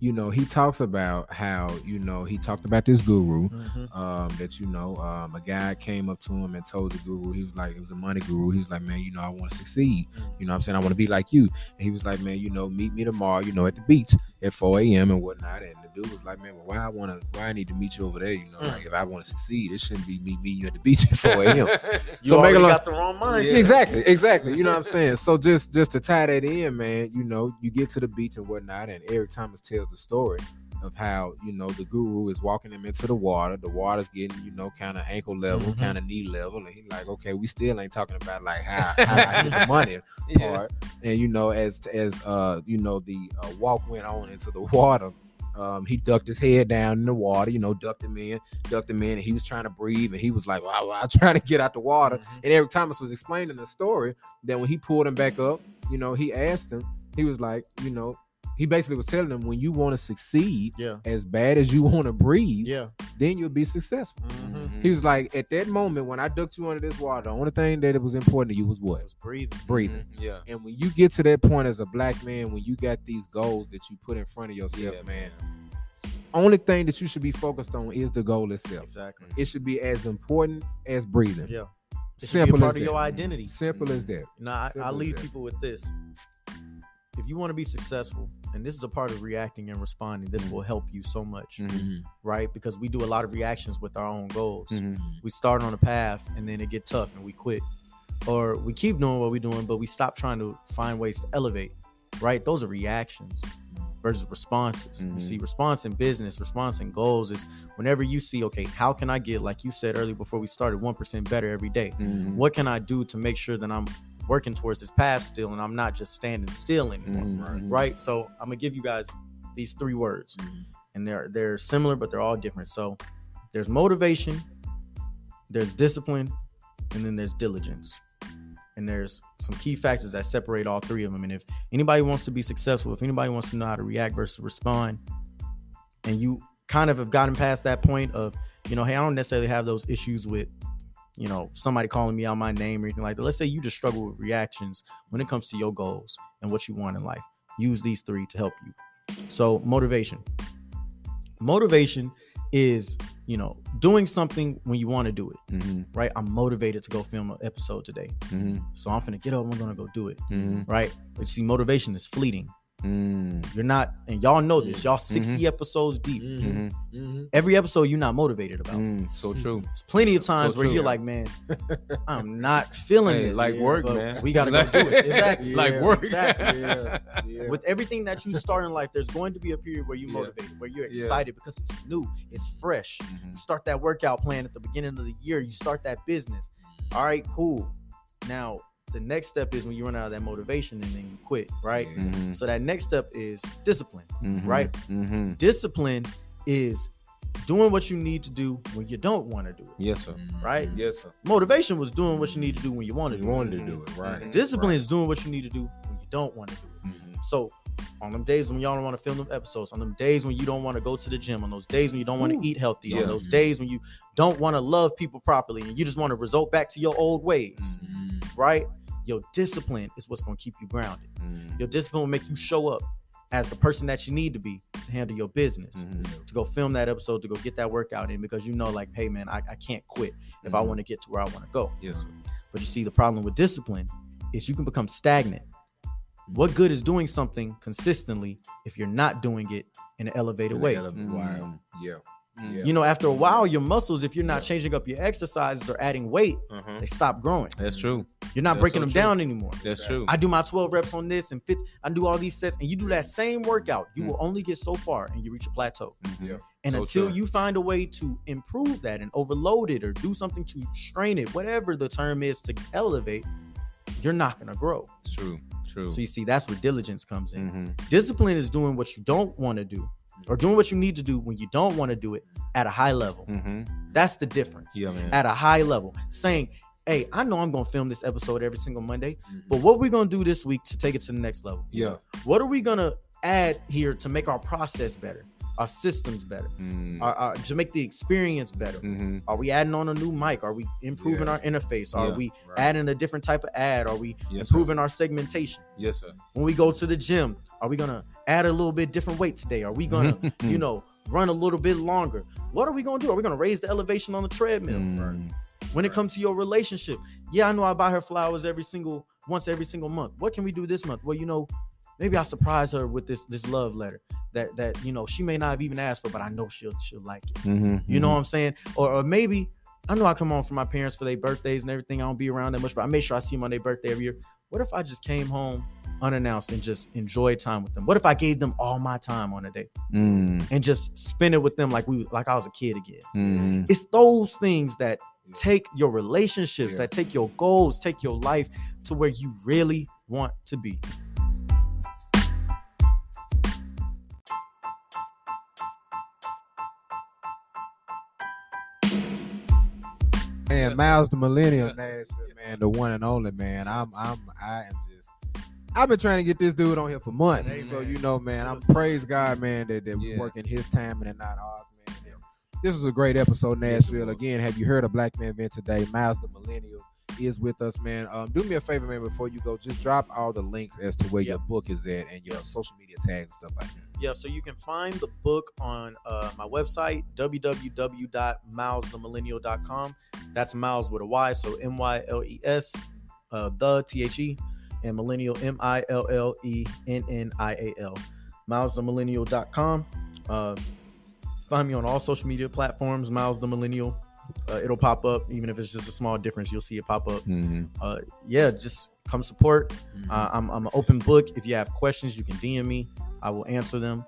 [SPEAKER 1] you know, he talks about how you know he talked about this guru
[SPEAKER 3] Mhm.
[SPEAKER 1] um, that you know um, a guy came up to him and told the guru he was like it was a money guru. He was like man you know i want to succeed you know what i'm saying? I want to be like you. And he was like man you know meet me tomorrow you know at the beach at 4 a.m and whatnot and the dude was like man well, why i want to why i need to meet you over there you know
[SPEAKER 3] Mm.
[SPEAKER 1] like if i want to succeed it shouldn't be me meeting you at the beach at 4 a.m
[SPEAKER 3] You
[SPEAKER 1] So make a
[SPEAKER 3] got the wrong mindset.
[SPEAKER 2] Yeah.
[SPEAKER 1] Exactly, exactly. You know what I'm saying? So just just to tie that in, man, you know, you get to the beach and whatnot, and Eric Thomas tells the story of how you know the guru is walking him into the water. The water's getting you know kind of ankle level,
[SPEAKER 3] Mhm.
[SPEAKER 1] kind of knee level, and he's like, okay, we still ain't talking about like how, how I get the money part. And you know, as as uh you know the uh, walk went on into the water. Um, he ducked his head down in the water, you know, ducked him in, ducked him in, and he was trying to breathe, and he was like, "Wow, I'm trying to get out the water." And Eric Thomas was explaining the story. Then when he pulled him back up, you know, he asked him. He was like, you know, he basically was telling him, when you want to succeed,
[SPEAKER 3] Yeah.
[SPEAKER 1] as bad as you want to breathe,
[SPEAKER 3] Yeah.
[SPEAKER 1] then you'll be successful.
[SPEAKER 3] Mhm.
[SPEAKER 1] He was like, at that moment when I ducked you under this water, the only thing that it was important to you was what?
[SPEAKER 3] It was breathing.
[SPEAKER 1] Breathing.
[SPEAKER 2] Yeah.
[SPEAKER 1] And when you get to that point as a black man, when you got these goals that you put in front of yourself,
[SPEAKER 2] Yeah,
[SPEAKER 1] man, only thing that you should be focused on is the goal itself.
[SPEAKER 3] Exactly.
[SPEAKER 1] It should be as important as breathing.
[SPEAKER 3] Yeah. It
[SPEAKER 1] Simple
[SPEAKER 3] be a part
[SPEAKER 1] as
[SPEAKER 3] of your
[SPEAKER 1] that.
[SPEAKER 3] identity.
[SPEAKER 1] Simple as that.
[SPEAKER 3] You know, I, I leave
[SPEAKER 1] that.
[SPEAKER 3] people with this. If you want to be successful, and this is a part of reacting and responding, this
[SPEAKER 2] Mhm.
[SPEAKER 3] will help you so much,
[SPEAKER 2] Mhm.
[SPEAKER 3] right? Because we do a lot of reactions with our own goals.
[SPEAKER 2] Mhm.
[SPEAKER 3] We start on a path and then it get tough and we quit. Or we keep doing what we're doing, but we stop trying to find ways to elevate, right? Those are reactions versus responses. You
[SPEAKER 2] Mhm.
[SPEAKER 3] see, response in business, response in goals is whenever you see, okay, how can I get, like you said earlier before we started, 1% better every day?
[SPEAKER 2] Mhm.
[SPEAKER 3] what can I do to make sure that I'm working towards this path still and I'm not just standing still anymore?
[SPEAKER 2] Mhm.
[SPEAKER 3] Right. So I'm gonna give you guys these three words. And they're they're similar, but they're all different. So there's motivation, there's discipline, and then there's diligence. And there's some key factors that separate all three of them. And if anybody wants to be successful, if anybody wants to know how to react versus respond, and you kind of have gotten past that point of, you know, hey, I don't necessarily have those issues with you know, somebody calling me out my name or anything like that. Let's say you just struggle with reactions when it comes to your goals and what you want in life. Use these three to help you. So, motivation. Motivation is, you know, doing something when you want to do it,
[SPEAKER 2] Mhm.
[SPEAKER 3] right? I'm motivated to go film an episode today.
[SPEAKER 2] Mhm.
[SPEAKER 3] So I'm finna get up, I'm gonna go do it,
[SPEAKER 2] Mhm.
[SPEAKER 3] right? But you see, motivation is fleeting.
[SPEAKER 2] Mm.
[SPEAKER 3] You're not, and y'all know this, y'all 60 episodes deep.
[SPEAKER 2] Mhm.
[SPEAKER 1] Mm-hmm.
[SPEAKER 3] Every episode you're not motivated about.
[SPEAKER 2] Mm. So true.
[SPEAKER 3] There's plenty of times
[SPEAKER 2] So
[SPEAKER 3] where
[SPEAKER 2] true.
[SPEAKER 3] you're like, man, I'm not feeling
[SPEAKER 2] Hey,
[SPEAKER 3] this.
[SPEAKER 2] like work, man.
[SPEAKER 3] We gotta go do it. Exactly.
[SPEAKER 2] like work.
[SPEAKER 3] exactly.
[SPEAKER 1] Yeah, yeah.
[SPEAKER 3] With everything that you start in life, there's going to be a period where you're
[SPEAKER 2] Yeah.
[SPEAKER 3] motivated, where you're
[SPEAKER 2] Yeah.
[SPEAKER 3] excited because it's new, it's fresh.
[SPEAKER 2] Mhm.
[SPEAKER 3] You start that workout plan at the beginning of the year. You start that business. All right, cool. Now the next step is when you run out of that motivation and then you quit, right?
[SPEAKER 2] Mhm.
[SPEAKER 3] So that next step is discipline.
[SPEAKER 2] Mhm.
[SPEAKER 3] Right.
[SPEAKER 2] Mhm.
[SPEAKER 3] Discipline is doing what you need to do when you don't want to do it.
[SPEAKER 2] Yes, sir.
[SPEAKER 3] Right.
[SPEAKER 2] Yes, sir.
[SPEAKER 3] Motivation was doing what you need to do when you want to
[SPEAKER 1] You
[SPEAKER 3] do it.
[SPEAKER 1] wanted to do it, right?
[SPEAKER 2] Mhm.
[SPEAKER 3] Discipline
[SPEAKER 1] Right.
[SPEAKER 3] is doing what you need to do when you don't want to do it.
[SPEAKER 2] Mhm.
[SPEAKER 3] So on them days when y'all don't want to film them episodes, on them days when you don't want to go to the gym, on those days when you don't want to eat healthy,
[SPEAKER 2] Yeah.
[SPEAKER 3] on those days when you don't want to love people properly and you just want to result back to your old ways,
[SPEAKER 1] Mm-hmm.
[SPEAKER 3] right? Your discipline is what's going to keep you grounded.
[SPEAKER 2] Mhm.
[SPEAKER 3] Your discipline will make you show up as the person that you need to be to handle your business,
[SPEAKER 2] Mhm.
[SPEAKER 3] to go film that episode, to go get that workout in because you know, like, hey man, I, I can't quit if I
[SPEAKER 2] Mhm.
[SPEAKER 3] want to get to where I want to go.
[SPEAKER 2] Yes.
[SPEAKER 3] But you see, the problem with discipline is you can become stagnant. What good is doing something consistently if you're not doing it in an elevated way?
[SPEAKER 1] Wow.
[SPEAKER 2] Mm.
[SPEAKER 1] Yeah. Yeah.
[SPEAKER 3] You know, after a while, your muscles, if you're not changing up your exercises or adding weight,
[SPEAKER 2] Uh-huh.
[SPEAKER 3] they stop growing.
[SPEAKER 2] That's true.
[SPEAKER 3] You're not
[SPEAKER 2] That's
[SPEAKER 3] breaking
[SPEAKER 2] so
[SPEAKER 3] them
[SPEAKER 2] true.
[SPEAKER 3] down anymore.
[SPEAKER 2] That's true.
[SPEAKER 3] I do my 12 reps on this and fit. I do all these sets, and you do that same workout. You
[SPEAKER 2] Mm.
[SPEAKER 3] will only get so far, and you reach a plateau.
[SPEAKER 2] Mhm.
[SPEAKER 1] Yeah.
[SPEAKER 3] And
[SPEAKER 2] So
[SPEAKER 3] until
[SPEAKER 2] true.
[SPEAKER 3] you find a way to improve that and overload it, or do something to strain it, whatever the term is to elevate, you're not gonna grow.
[SPEAKER 2] It's true. True.
[SPEAKER 3] So you see, that's where diligence comes in.
[SPEAKER 2] Mhm.
[SPEAKER 3] Discipline is doing what you don't want to do, or doing what you need to do when you don't want to do it at a high level.
[SPEAKER 2] Mhm.
[SPEAKER 3] That's the difference.
[SPEAKER 2] Yeah, man.
[SPEAKER 3] At a high level, saying, "Hey, I know I'm gonna film this episode every single Monday,
[SPEAKER 1] Mhm.
[SPEAKER 3] but what we're gonna do this week to take it to the next level?
[SPEAKER 2] Yeah.
[SPEAKER 3] What are we gonna add here to make our process better, our systems better,
[SPEAKER 2] Mm.
[SPEAKER 3] our, our- to make the experience better?
[SPEAKER 2] Mhm.
[SPEAKER 3] Are we adding on a new mic? Are we improving
[SPEAKER 1] Yeah.
[SPEAKER 3] our interface? Are
[SPEAKER 2] Yeah.
[SPEAKER 3] we
[SPEAKER 1] Right.
[SPEAKER 3] adding a different type of ad? Are we
[SPEAKER 2] Yes, sir.
[SPEAKER 3] improving our segmentation?
[SPEAKER 2] Yes, sir.
[SPEAKER 3] when we go to the gym are we gonna add a little bit different weight today? Are we gonna you know run a little bit longer? What are we gonna do? Are we gonna raise the elevation on the treadmill?
[SPEAKER 2] Mm.
[SPEAKER 3] when it comes to your relationship yeah i know i buy her flowers every single once every single month. What can we do this month? Well you know maybe i surprise her with this this love letter that that you know she may not have even asked for but i know she'll she'll like it.
[SPEAKER 2] Mhm.
[SPEAKER 3] you know what i'm saying? Or, or maybe i know i come home for my parents for their birthdays and everything. I don't be around that much but i make sure i see them on their birthday every year. What if i just came home unannounced and just enjoy time with them? What if I gave them all my time on a day
[SPEAKER 2] Mm,
[SPEAKER 3] and just spend it with them like we like I was a kid again?
[SPEAKER 2] mhm.
[SPEAKER 3] It's those things that take your relationships,
[SPEAKER 1] Yeah.
[SPEAKER 3] that take your goals, take your life to where you really want to be.
[SPEAKER 1] Man, Miles the Millennial Nashville, man, the one and only man. I'm I'm I am just I've been trying to get this dude on here for months.
[SPEAKER 3] Amen.
[SPEAKER 1] So you know, man, I'm praise God, man, that, that
[SPEAKER 2] Yeah.
[SPEAKER 1] we're working his timing and not ours, man. And This was a great episode, Nashville. Again, have you heard of Black Man Vent today? Miles the Millennial is with us, man. Um, do me a favor, man, before you go, just drop all the links as to where your book is at and your social media tags and stuff like that.
[SPEAKER 3] Yeah, so you can find the book on uh, my website, www.milesthemillennial.com. That's Miles with a Y, so M Y L E S, uh, the T H E, and millennial, M I L L E N N I A L. Milesthemillennial.com. Uh, find me on all social media platforms, Miles the Millennial. Uh, it'll pop up, even if it's just a small difference, you'll see it pop up.
[SPEAKER 2] Mhm.
[SPEAKER 3] Uh, yeah, just come support. Uh, I'm, I'm an open book. If you have questions, you can DM me. I will answer them.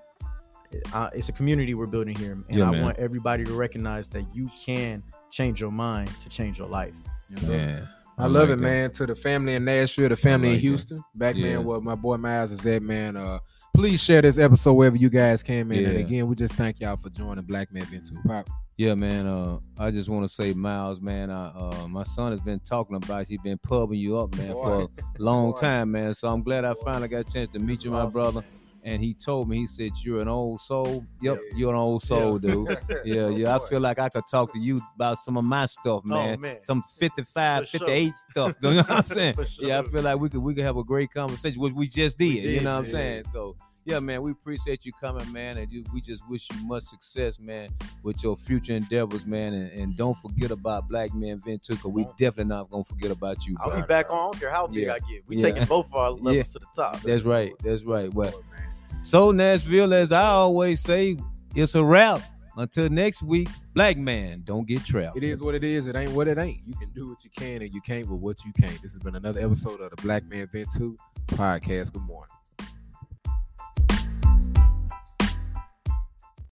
[SPEAKER 3] Uh, it's a community we're building here, and
[SPEAKER 2] Yeah,
[SPEAKER 3] I
[SPEAKER 2] man.
[SPEAKER 3] want everybody to recognize that you can change your mind to change your life.
[SPEAKER 2] Yeah.
[SPEAKER 1] I love
[SPEAKER 2] like
[SPEAKER 1] it,
[SPEAKER 2] that.
[SPEAKER 1] man. To the family in Nashville, the family
[SPEAKER 2] like
[SPEAKER 1] in
[SPEAKER 2] that.
[SPEAKER 1] Houston, back
[SPEAKER 2] Yeah.
[SPEAKER 1] man, where my boy Miles is at, man. Uh, please share this episode wherever you guys can, man. And again, we just thank y'all for joining Black Man Vent 2 Pop.
[SPEAKER 2] Yeah, man. Uh, I just want to say, Miles, man. I, uh, my son has been talking about He's been pubbing you up, man, for a long
[SPEAKER 1] Boy.
[SPEAKER 2] time, man. So I'm glad I
[SPEAKER 1] Boy.
[SPEAKER 2] finally got a chance to meet you, my
[SPEAKER 3] Awesome,
[SPEAKER 2] brother.
[SPEAKER 3] man.
[SPEAKER 2] And he told me, he said, "You're an old soul. Yep,
[SPEAKER 1] Yeah.
[SPEAKER 2] you're an old soul, dude. Yeah, yeah. I feel like I could talk to you about some of my stuff, man.
[SPEAKER 3] Oh, man.
[SPEAKER 2] Some 55,
[SPEAKER 3] For sure.
[SPEAKER 2] stuff. You know what I'm saying?
[SPEAKER 3] For
[SPEAKER 2] Yeah, I feel like we could we could have a great conversation, which we just did. you
[SPEAKER 3] did,
[SPEAKER 2] know what I'm saying? So yeah, man, we appreciate you coming, man, and you, we just wish you much success, man, with your future endeavors, man, and, and don't forget about Black Men Vent too, because we definitely not gonna forget about you.
[SPEAKER 3] I'll
[SPEAKER 2] bro.
[SPEAKER 3] be back on. I don't care how big
[SPEAKER 2] Yeah.
[SPEAKER 3] I get. We
[SPEAKER 2] Yeah.
[SPEAKER 3] taking both of our levels
[SPEAKER 2] Yeah.
[SPEAKER 3] to the top.
[SPEAKER 2] That's right. That's right. Well,
[SPEAKER 1] Boy, man.
[SPEAKER 2] So Nashville, as I always say, it's a wrap. Until next week, Black man, don't get trapped.
[SPEAKER 1] It is what it is. It ain't what it ain't. You can do what you can, and you can't with what you can't. This has been another episode of the Black Man Vent 2 podcast. Good morning.